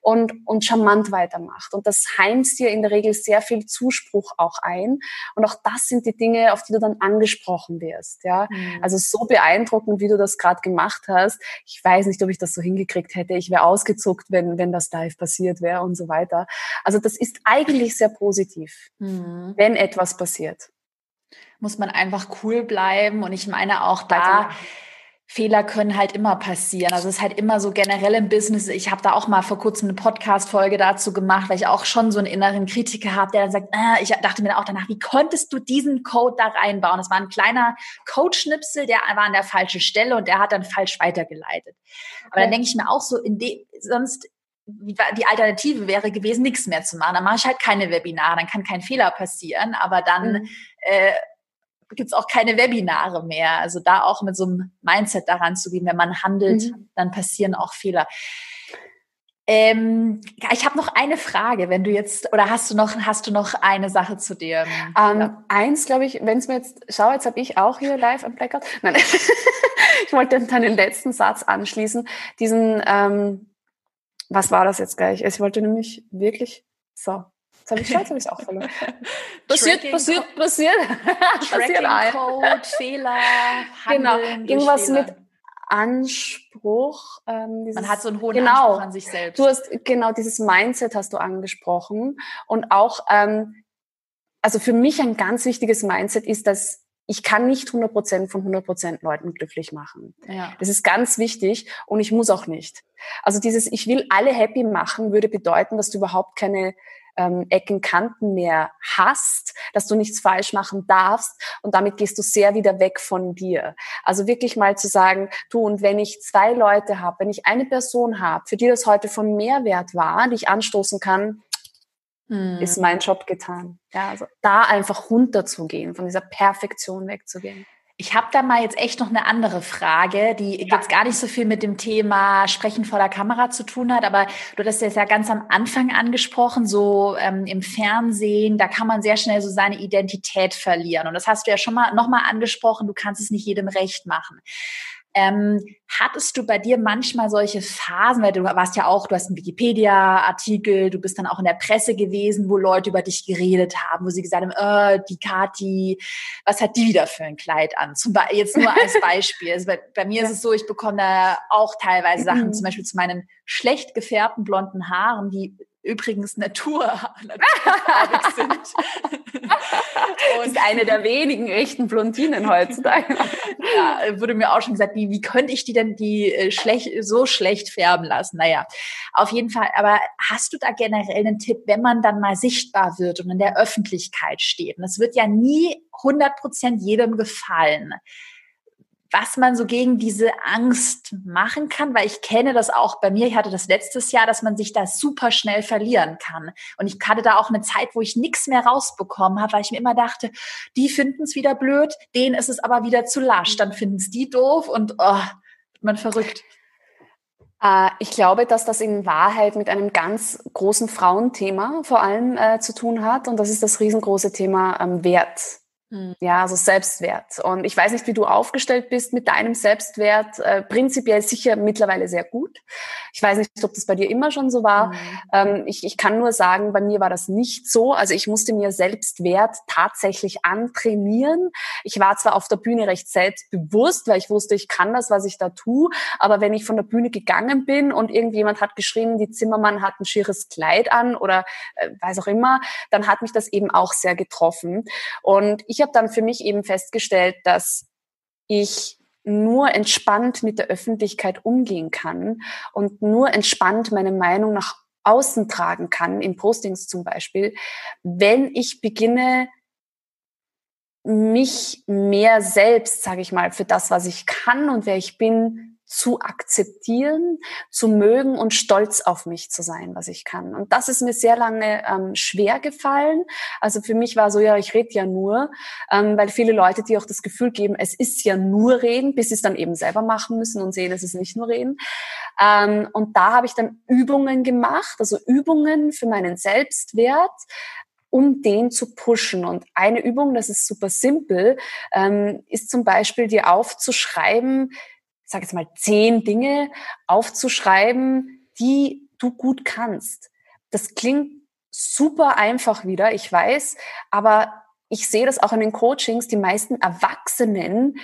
und, und charmant weitermacht. Und das heimst dir in der Regel sehr viel Zuspruch auch ein. Und auch das sind die Dinge, auf die du dann angesprochen wirst. Ja, mhm. also so beeindruckend, wie du das gerade gemacht hast. Ich weiß nicht, ob ich das so hingekriegt hätte. Ich wäre ausgezuckt, wenn, wenn das live passiert wäre und so weiter. Also das ist eigentlich sehr positiv, mhm. wenn etwas passiert. Muss man einfach cool bleiben. Und ich meine auch da, Fehler können halt immer passieren. Also es ist halt immer so generell im Business. Ich habe da auch mal vor kurzem eine Podcast-Folge dazu gemacht, weil ich auch schon so einen inneren Kritiker habe, der dann sagt, äh, ich dachte mir auch danach, wie konntest du diesen Code da reinbauen? Das war ein kleiner Codeschnipsel, der war an der falschen Stelle und der hat dann falsch weitergeleitet. Okay. Aber dann denke ich mir auch so, in dem, sonst die Alternative wäre gewesen, nichts mehr zu machen. Dann mache ich halt keine Webinare, dann kann kein Fehler passieren, aber dann mhm. äh, gibt es auch keine Webinare mehr. Also da auch mit so einem Mindset daran zu gehen, wenn man handelt, mhm. dann passieren auch Fehler. Ähm, ich habe noch eine Frage, wenn du jetzt, oder hast du noch, hast du noch eine Sache zu dir? Ähm, ja. Eins, glaube ich, wenn es mir jetzt, schau, jetzt habe ich auch hier live am Blackout. Nein, ich wollte dann den letzten Satz anschließen. Diesen, ähm, was war das jetzt gleich? Ich wollte nämlich wirklich, so, Jetzt habe ich jetzt habe ich auch verloren. passiert, passiert, passiert. passiert Code, Fehler, genau. Irgendwas Fehler. mit Anspruch. Ähm, dieses, Man hat so einen hohen genau, Anspruch an sich selbst. Du hast genau dieses Mindset hast du angesprochen und auch ähm, also für mich ein ganz wichtiges Mindset ist, dass ich kann nicht 100 Prozent von 100 Prozent Leuten glücklich machen. Ja. Das ist ganz wichtig und ich muss auch nicht. Also dieses, ich will alle happy machen, würde bedeuten, dass du überhaupt keine ähm, Ecken, Kanten mehr hast, dass du nichts falsch machen darfst und damit gehst du sehr wieder weg von dir. Also wirklich mal zu sagen, du und wenn ich zwei Leute habe, wenn ich eine Person habe, für die das heute von Mehrwert war, die ich anstoßen kann, hm. ist mein Job getan. Ja, also da einfach runterzugehen, von dieser Perfektion wegzugehen. Ich habe da mal jetzt echt noch eine andere Frage, die ja. jetzt gar nicht so viel mit dem Thema Sprechen vor der Kamera zu tun hat, aber du hast das ja ganz am Anfang angesprochen, so ähm, im Fernsehen, da kann man sehr schnell so seine Identität verlieren. Und das hast du ja schon mal nochmal angesprochen, du kannst es nicht jedem recht machen. Ähm, hattest du bei dir manchmal solche Phasen, weil du warst ja auch, du hast einen Wikipedia-Artikel, du bist dann auch in der Presse gewesen, wo Leute über dich geredet haben, wo sie gesagt haben, äh, die Kati, was hat die wieder für ein Kleid an? Zum Beispiel, jetzt nur als Beispiel. Also bei, bei, mir ist es so, ich bekomme da auch teilweise Sachen, zum Beispiel zu meinen schlecht gefärbten blonden Haaren, die übrigens Natur, naturfarbig sind. Und ist eine der wenigen echten Blondinen heutzutage. ja, wurde mir auch schon gesagt, wie, wie könnte ich die denn die äh, schlecht, so schlecht färben lassen? Naja, auf jeden Fall. Aber hast du da generell einen Tipp, wenn man dann mal sichtbar wird und in der Öffentlichkeit steht? Und es wird ja nie 100 Prozent jedem gefallen was man so gegen diese Angst machen kann, weil ich kenne das auch bei mir. Ich hatte das letztes Jahr, dass man sich da super schnell verlieren kann. Und ich hatte da auch eine Zeit, wo ich nichts mehr rausbekommen habe, weil ich mir immer dachte, die finden es wieder blöd, denen ist es aber wieder zu lasch. Dann finden es die doof und oh, wird man verrückt. Äh, ich glaube, dass das in Wahrheit mit einem ganz großen Frauenthema vor allem äh, zu tun hat. Und das ist das riesengroße Thema ähm, Wert. Hm. Ja, also Selbstwert. Und ich weiß nicht, wie du aufgestellt bist mit deinem Selbstwert. Äh, prinzipiell sicher mittlerweile sehr gut. Ich weiß nicht, ob das bei dir immer schon so war. Mhm. Ähm, ich, ich kann nur sagen, bei mir war das nicht so. Also ich musste mir Selbstwert tatsächlich antrainieren. Ich war zwar auf der Bühne recht selbstbewusst, weil ich wusste, ich kann das, was ich da tue. Aber wenn ich von der Bühne gegangen bin und irgendjemand hat geschrieben, die Zimmermann hat ein schieres Kleid an oder äh, weiß auch immer, dann hat mich das eben auch sehr getroffen. Und ich ich habe dann für mich eben festgestellt, dass ich nur entspannt mit der Öffentlichkeit umgehen kann und nur entspannt meine Meinung nach außen tragen kann, in Postings zum Beispiel, wenn ich beginne, mich mehr selbst, sage ich mal, für das, was ich kann und wer ich bin, zu akzeptieren, zu mögen und stolz auf mich zu sein, was ich kann. Und das ist mir sehr lange ähm, schwer gefallen. Also für mich war so, ja, ich rede ja nur, ähm, weil viele Leute, die auch das Gefühl geben, es ist ja nur reden, bis sie es dann eben selber machen müssen und sehen, es ist nicht nur reden. Ähm, und da habe ich dann Übungen gemacht, also Übungen für meinen Selbstwert, um den zu pushen. Und eine Übung, das ist super simpel, ähm, ist zum Beispiel dir aufzuschreiben, sage jetzt mal, zehn Dinge aufzuschreiben, die du gut kannst. Das klingt super einfach wieder, ich weiß, aber ich sehe das auch in den Coachings, die meisten Erwachsenen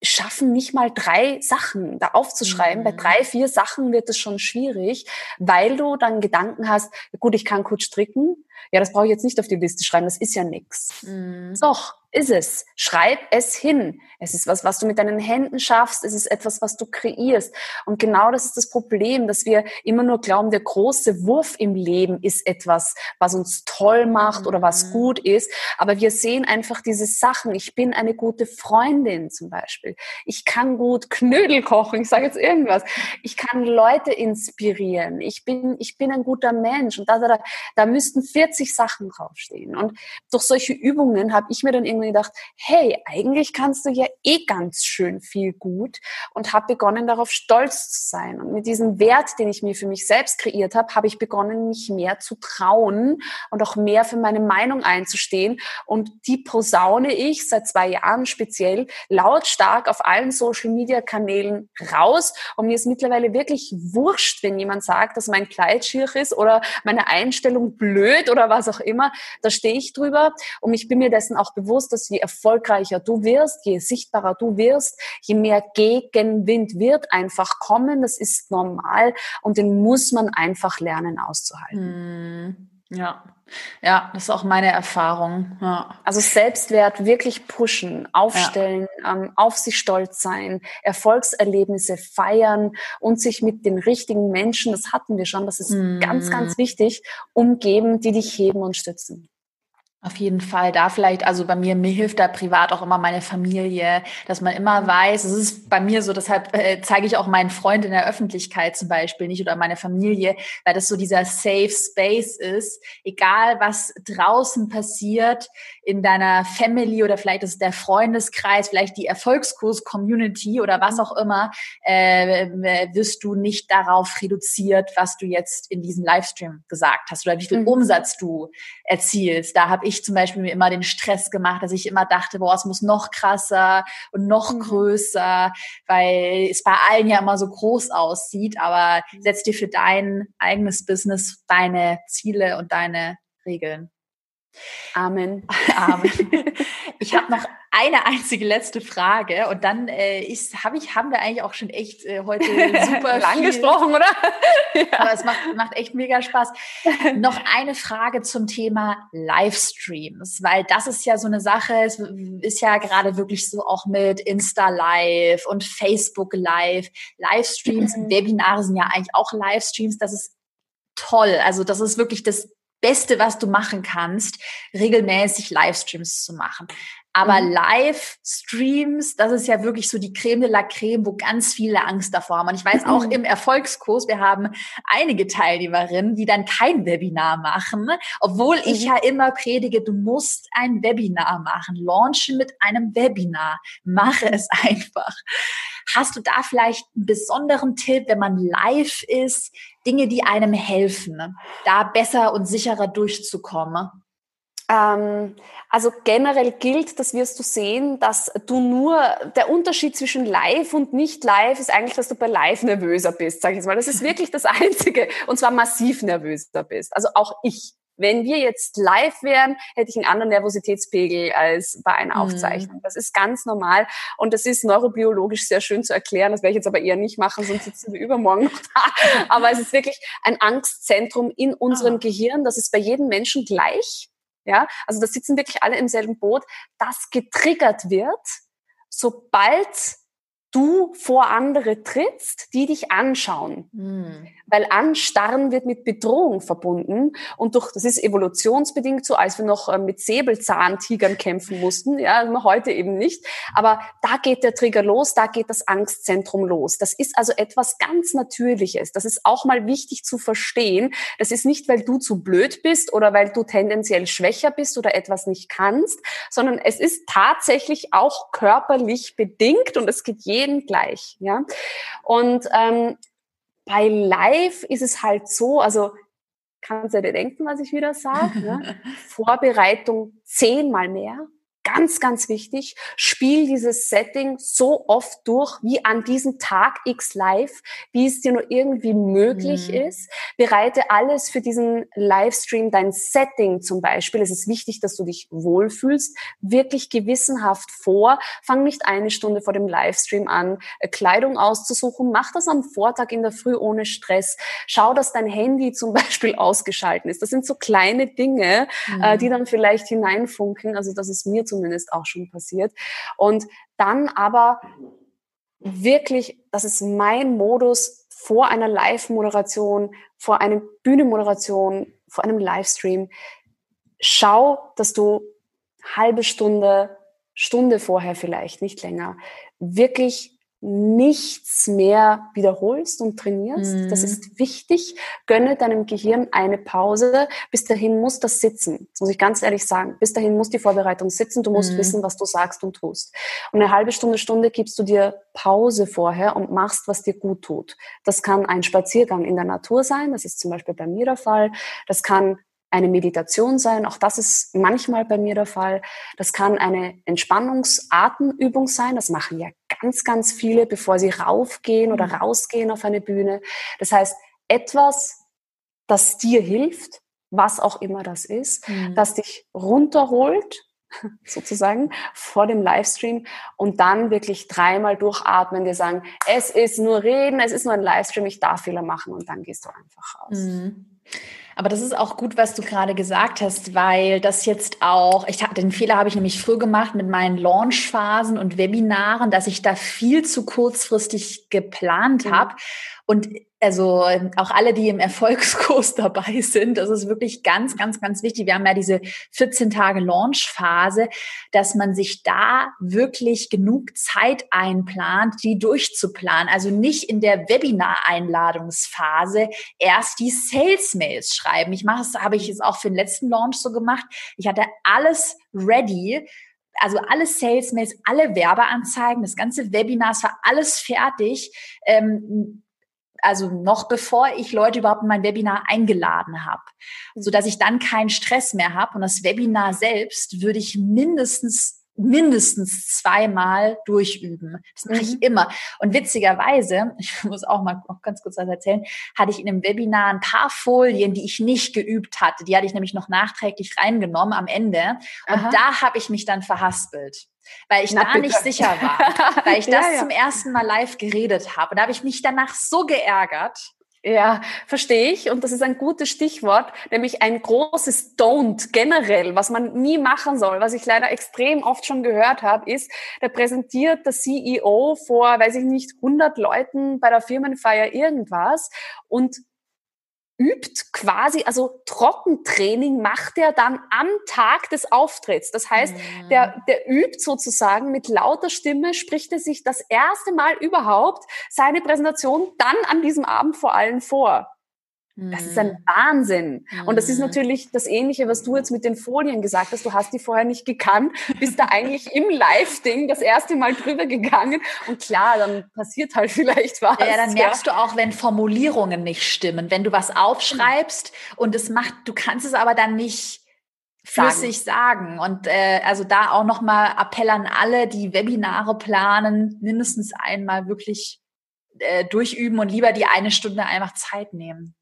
schaffen nicht mal drei Sachen da aufzuschreiben. Mhm. Bei drei, vier Sachen wird es schon schwierig, weil du dann Gedanken hast, gut, ich kann gut stricken. Ja, das brauche ich jetzt nicht auf die Liste schreiben, das ist ja nix. Mhm. Doch, ist es. Schreib es hin. Es ist was, was du mit deinen Händen schaffst. Es ist etwas, was du kreierst. Und genau das ist das Problem, dass wir immer nur glauben, der große Wurf im Leben ist etwas, was uns toll macht oder was mhm. gut ist. Aber wir sehen einfach diese Sachen. Ich bin eine gute Freundin zum Beispiel. Ich kann gut Knödel kochen. Ich sage jetzt irgendwas. Ich kann Leute inspirieren. Ich bin, ich bin ein guter Mensch. Und da, da, da müssten 40 Sachen draufstehen. Und durch solche Übungen habe ich mir dann irgendwie gedacht, hey, eigentlich kannst du ja eh ganz schön viel gut und habe begonnen, darauf stolz zu sein. Und mit diesem Wert, den ich mir für mich selbst kreiert habe, habe ich begonnen, mich mehr zu trauen und auch mehr für meine Meinung einzustehen. Und die posaune ich seit zwei Jahren speziell lautstark auf allen Social-Media-Kanälen raus. Und mir ist mittlerweile wirklich wurscht, wenn jemand sagt, dass mein Kleid schier ist oder meine Einstellung blöd oder was auch immer. Da stehe ich drüber und ich bin mir dessen auch bewusst, dass je erfolgreicher du wirst, je sichtbarer du wirst, je mehr Gegenwind wird einfach kommen. Das ist normal und den muss man einfach lernen auszuhalten. Hm. Ja, ja, das ist auch meine Erfahrung. Ja. Also Selbstwert wirklich pushen, aufstellen, ja. ähm, auf sich stolz sein, Erfolgserlebnisse feiern und sich mit den richtigen Menschen, das hatten wir schon, das ist mm. ganz, ganz wichtig, umgeben, die dich heben und stützen. Auf jeden Fall. Da vielleicht, also bei mir, mir hilft da privat auch immer meine Familie, dass man immer weiß, es ist bei mir so, deshalb äh, zeige ich auch meinen Freund in der Öffentlichkeit zum Beispiel nicht oder meine Familie, weil das so dieser Safe Space ist. Egal, was draußen passiert in deiner Family oder vielleicht ist es der Freundeskreis, vielleicht die Erfolgskurs-Community oder was auch immer, äh, wirst du nicht darauf reduziert, was du jetzt in diesem Livestream gesagt hast oder wie viel mhm. Umsatz du erzielst. Da habe ich zum Beispiel mir immer den Stress gemacht, dass ich immer dachte, boah, es muss noch krasser und noch mhm. größer, weil es bei allen ja immer so groß aussieht. Aber mhm. setz dir für dein eigenes Business deine Ziele und deine Regeln. Amen. Amen. Ich habe noch eine einzige letzte Frage und dann äh, ist, hab ich, haben wir eigentlich auch schon echt äh, heute super lang gesprochen, oder? ja. Aber es macht, macht echt mega Spaß. noch eine Frage zum Thema Livestreams, weil das ist ja so eine Sache, es ist ja gerade wirklich so auch mit Insta Live und Facebook Live. Livestreams, mhm. Webinare sind ja eigentlich auch Livestreams. Das ist toll. Also das ist wirklich das Beste, was du machen kannst, regelmäßig Livestreams zu machen. Aber mhm. Livestreams, das ist ja wirklich so die Creme de la Creme, wo ganz viele Angst davor haben. Und ich weiß auch mhm. im Erfolgskurs, wir haben einige Teilnehmerinnen, die dann kein Webinar machen, obwohl ich mhm. ja immer predige, du musst ein Webinar machen. Launchen mit einem Webinar. Mache es einfach. Hast du da vielleicht einen besonderen Tipp, wenn man live ist, Dinge, die einem helfen, da besser und sicherer durchzukommen? Ähm, also generell gilt, das wirst du sehen, dass du nur, der Unterschied zwischen live und nicht live ist eigentlich, dass du bei live nervöser bist, sag ich jetzt mal. Das ist wirklich das Einzige. Und zwar massiv nervöser bist. Also auch ich. Wenn wir jetzt live wären, hätte ich einen anderen Nervositätspegel als bei einer mhm. Aufzeichnung. Das ist ganz normal und das ist neurobiologisch sehr schön zu erklären. Das werde ich jetzt aber eher nicht machen, sonst sitzen wir übermorgen noch da. Aber es ist wirklich ein Angstzentrum in unserem ah. Gehirn. Das ist bei jedem Menschen gleich. Ja, also da sitzen wirklich alle im selben Boot, das getriggert wird, sobald du vor andere trittst, die dich anschauen. Mhm. Weil Anstarren wird mit Bedrohung verbunden und durch, das ist evolutionsbedingt so, als wir noch äh, mit Säbelzahntigern kämpfen mussten, ja, heute eben nicht. Aber da geht der Trigger los, da geht das Angstzentrum los. Das ist also etwas ganz Natürliches. Das ist auch mal wichtig zu verstehen. Das ist nicht, weil du zu blöd bist oder weil du tendenziell schwächer bist oder etwas nicht kannst, sondern es ist tatsächlich auch körperlich bedingt und es geht jeden gleich. Ja? Und ähm, bei Live ist es halt so, also kannst du dir denken, was ich wieder sage? Ne? Vorbereitung zehnmal mehr, ganz, ganz wichtig, spiel dieses Setting so oft durch, wie an diesem Tag X live, wie es dir nur irgendwie möglich mhm. ist. Bereite alles für diesen Livestream, dein Setting zum Beispiel. Es ist wichtig, dass du dich wohlfühlst, wirklich gewissenhaft vor. Fang nicht eine Stunde vor dem Livestream an, äh, Kleidung auszusuchen. Mach das am Vortag in der Früh ohne Stress. Schau, dass dein Handy zum Beispiel ausgeschalten ist. Das sind so kleine Dinge, äh, mhm. die dann vielleicht hineinfunken. Also das ist mir zum zumindest auch schon passiert. Und dann aber wirklich, das ist mein Modus vor einer Live-Moderation, vor einer Bühnenmoderation, vor einem Livestream. Schau, dass du halbe Stunde, Stunde vorher vielleicht, nicht länger, wirklich nichts mehr wiederholst und trainierst. Mhm. Das ist wichtig. Gönne deinem Gehirn eine Pause. Bis dahin muss das sitzen. Das muss ich ganz ehrlich sagen. Bis dahin muss die Vorbereitung sitzen. Du musst mhm. wissen, was du sagst und tust. Und eine halbe Stunde, Stunde gibst du dir Pause vorher und machst, was dir gut tut. Das kann ein Spaziergang in der Natur sein. Das ist zum Beispiel bei mir der Fall. Das kann eine Meditation sein. Auch das ist manchmal bei mir der Fall. Das kann eine Entspannungsatemübung sein. Das machen ja ganz, ganz viele, bevor sie raufgehen oder mhm. rausgehen auf eine Bühne. Das heißt, etwas, das dir hilft, was auch immer das ist, mhm. das dich runterholt, sozusagen, vor dem Livestream und dann wirklich dreimal durchatmen, dir sagen, es ist nur Reden, es ist nur ein Livestream, ich darf Fehler machen und dann gehst du einfach raus. Mhm. Aber das ist auch gut, was du gerade gesagt hast, weil das jetzt auch, ich den Fehler habe ich nämlich früh gemacht mit meinen Launchphasen und Webinaren, dass ich da viel zu kurzfristig geplant mhm. habe und also auch alle, die im Erfolgskurs dabei sind, das ist wirklich ganz, ganz, ganz wichtig. Wir haben ja diese 14 Tage Launchphase, dass man sich da wirklich genug Zeit einplant, die durchzuplanen. Also nicht in der Webinar-Einladungsphase erst die Sales-Mails schreiben. Ich mache es, habe ich es auch für den letzten Launch so gemacht. Ich hatte alles ready also alle Sales-Mails, alle Werbeanzeigen, das ganze Webinar, es war alles fertig. Ähm, also noch bevor ich Leute überhaupt in mein Webinar eingeladen habe, so dass ich dann keinen Stress mehr habe und das Webinar selbst würde ich mindestens mindestens zweimal durchüben. Das mache ich mhm. immer. Und witzigerweise, ich muss auch mal noch ganz kurz was erzählen, hatte ich in einem Webinar ein paar Folien, die ich nicht geübt hatte. Die hatte ich nämlich noch nachträglich reingenommen am Ende. Und Aha. da habe ich mich dann verhaspelt weil ich Na, da bitte. nicht sicher war, weil ich das ja, ja. zum ersten Mal live geredet habe. Und da habe ich mich danach so geärgert. Ja, verstehe ich. Und das ist ein gutes Stichwort, nämlich ein großes Don't generell, was man nie machen soll, was ich leider extrem oft schon gehört habe, ist, da präsentiert der CEO vor, weiß ich nicht, 100 Leuten bei der Firmenfeier irgendwas und übt quasi, also Trockentraining macht er dann am Tag des Auftritts. Das heißt, mhm. der, der übt sozusagen mit lauter Stimme, spricht er sich das erste Mal überhaupt seine Präsentation dann an diesem Abend vor allen vor. Das ist ein mhm. Wahnsinn. Und das ist mhm. natürlich das Ähnliche, was du jetzt mit den Folien gesagt hast. Du hast die vorher nicht gekannt, bist da eigentlich im Live-Ding das erste Mal drüber gegangen. Und klar, dann passiert halt vielleicht was. Ja, dann merkst ja. du auch, wenn Formulierungen nicht stimmen. Wenn du was aufschreibst und es macht, du kannst es aber dann nicht flüssig sagen. sagen. Und äh, also da auch nochmal Appell an alle, die Webinare planen, mindestens einmal wirklich äh, durchüben und lieber die eine Stunde einfach Zeit nehmen.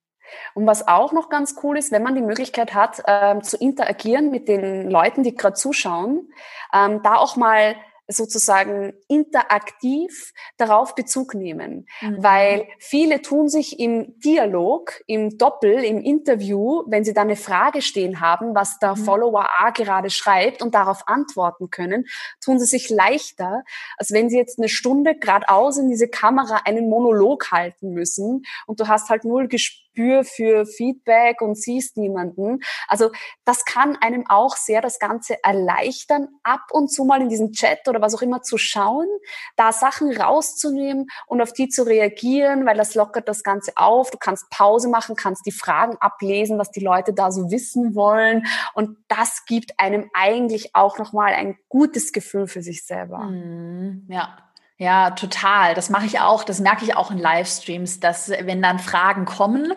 Und was auch noch ganz cool ist, wenn man die Möglichkeit hat, ähm, zu interagieren mit den Leuten, die gerade zuschauen, ähm, da auch mal sozusagen interaktiv darauf Bezug nehmen, mhm. weil viele tun sich im Dialog, im Doppel, im Interview, wenn sie da eine Frage stehen haben, was der mhm. Follower A gerade schreibt und darauf antworten können, tun sie sich leichter, als wenn sie jetzt eine Stunde geradeaus in diese Kamera einen Monolog halten müssen und du hast halt null Gespür für Feedback und siehst niemanden. Also das kann einem auch sehr das Ganze erleichtern, ab und zu mal in diesen Chat oder was auch immer zu schauen, da Sachen rauszunehmen und auf die zu reagieren, weil das lockert das Ganze auf. Du kannst Pause machen, kannst die Fragen ablesen, was die Leute da so wissen wollen. Und das gibt einem eigentlich auch nochmal ein gutes Gefühl für sich selber. Mm, ja, ja, total. Das mache ich auch. Das merke ich auch in Livestreams, dass wenn dann Fragen kommen,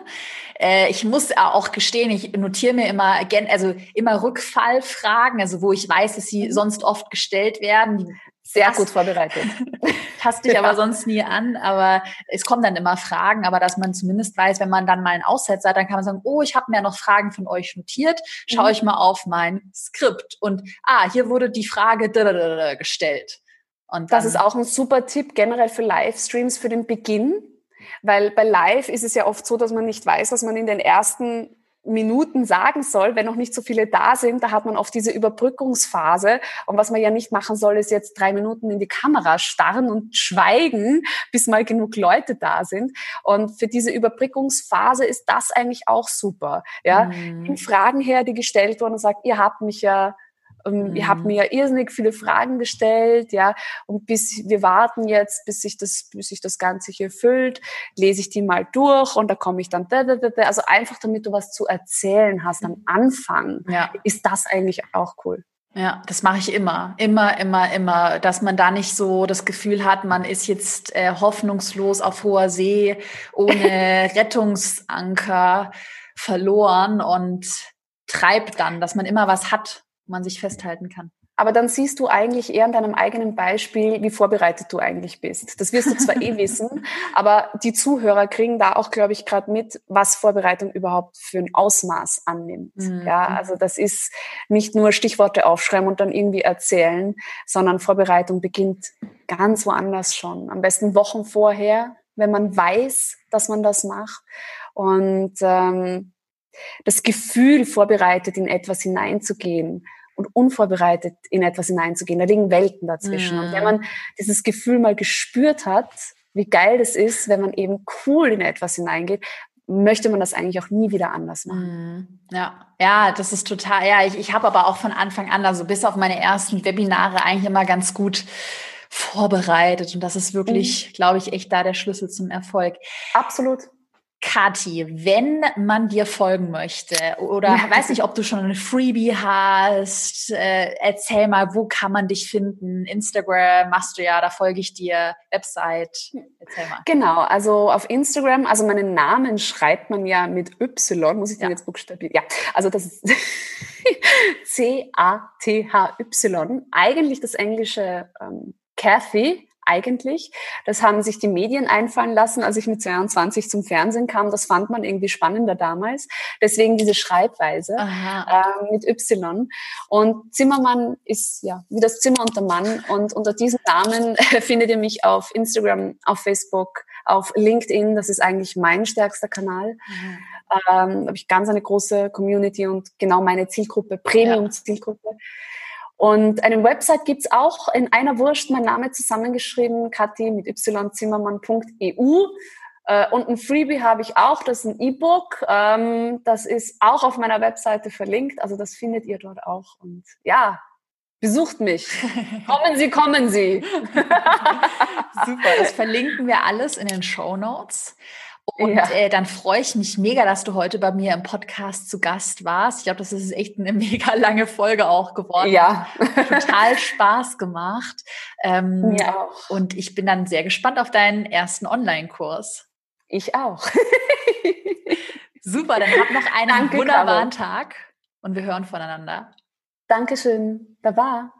äh, ich muss auch gestehen, ich notiere mir immer, also immer Rückfallfragen, also wo ich weiß, dass sie mhm. sonst oft gestellt werden. Sehr gut vorbereitet. Passt dich ja. aber sonst nie an, aber es kommen dann immer Fragen, aber dass man zumindest weiß, wenn man dann mal einen Aussetzer hat, dann kann man sagen, oh, ich habe mir noch Fragen von euch notiert, schaue mhm. ich mal auf mein Skript und ah, hier wurde die Frage gestellt. Und das ist auch ein super Tipp generell für Livestreams für den Beginn, weil bei Live ist es ja oft so, dass man nicht weiß, was man in den ersten Minuten sagen soll, wenn noch nicht so viele da sind. Da hat man oft diese Überbrückungsphase. Und was man ja nicht machen soll, ist jetzt drei Minuten in die Kamera starren und schweigen, bis mal genug Leute da sind. Und für diese Überbrückungsphase ist das eigentlich auch super. Ja, mhm. Fragen her, die gestellt wurden und sagt, ihr habt mich ja mhm. Ihr habt mir ja irrsinnig viele Fragen gestellt, ja, und bis wir warten jetzt, bis sich das, bis sich das Ganze hier füllt, lese ich die mal durch und da komme ich dann, da, da, da, also einfach damit du was zu erzählen hast am Anfang, ja. ist das eigentlich auch cool. Ja, das mache ich immer, immer, immer, immer, dass man da nicht so das Gefühl hat, man ist jetzt äh, hoffnungslos auf hoher See ohne Rettungsanker verloren und treibt dann, dass man immer was hat, man sich festhalten kann. Aber dann siehst du eigentlich eher an deinem eigenen Beispiel, wie vorbereitet du eigentlich bist. Das wirst du zwar eh wissen, aber die Zuhörer kriegen da auch, glaube ich, gerade mit, was Vorbereitung überhaupt für ein Ausmaß annimmt. Mhm. Ja, also das ist nicht nur Stichworte aufschreiben und dann irgendwie erzählen, sondern Vorbereitung beginnt ganz woanders schon. Am besten Wochen vorher, wenn man weiß, dass man das macht. Und ähm, das Gefühl, vorbereitet in etwas hineinzugehen, und unvorbereitet in etwas hineinzugehen. Da liegen Welten dazwischen. Mhm. Und wenn man dieses Gefühl mal gespürt hat, wie geil das ist, wenn man eben cool in etwas hineingeht, möchte man das eigentlich auch nie wieder anders machen. Mhm. Ja, ja, das ist total, ja, ich, ich habe aber auch von Anfang an, also bis auf meine ersten Webinare eigentlich immer ganz gut vorbereitet. Und das ist wirklich, mhm. glaube ich, echt da der Schlüssel zum Erfolg. Absolut. Kathi, wenn man dir folgen möchte oder ja. weiß nicht, ob du schon ein Freebie hast, äh, erzähl mal, wo kann man dich finden? Instagram machst du ja, da folge ich dir, Website, erzähl mal. Genau, also auf Instagram, also meinen Namen schreibt man ja mit Y, muss ich den ja. jetzt buchstabieren? Ja, also das ist C-A-T-H-Y, eigentlich das englische ähm, Kathy, eigentlich. Das haben sich die Medien einfallen lassen, als ich mit 22 zum Fernsehen kam. Das fand man irgendwie spannender damals. Deswegen diese Schreibweise äh, mit Y. Und Zimmermann ist ja wie das Zimmer und der Mann. Und unter diesem Namen findet ihr mich auf Instagram, auf Facebook, auf LinkedIn. Das ist eigentlich mein stärkster Kanal. Mhm. Ähm, habe ich ganz eine große Community und genau meine Zielgruppe, Premium-Zielgruppe. Ja. Und eine Website gibt's auch in einer Wurst, mein Name zusammengeschrieben, Kathi mit yzimmermann.eu. Äh, und ein Freebie habe ich auch, das ist ein E-Book. Ähm, das ist auch auf meiner Webseite verlinkt, also das findet ihr dort auch. Und ja, besucht mich. kommen Sie, kommen Sie. Super, das verlinken wir alles in den Show Notes. Und ja. äh, dann freue ich mich mega, dass du heute bei mir im Podcast zu Gast warst. Ich glaube, das ist echt eine mega lange Folge auch geworden. Ja. Total Spaß gemacht. Ähm, ja auch. Und ich bin dann sehr gespannt auf deinen ersten Online-Kurs. Ich auch. Super, dann hab noch einen Danke, wunderbaren Caro. Tag und wir hören voneinander. Dankeschön. Baba.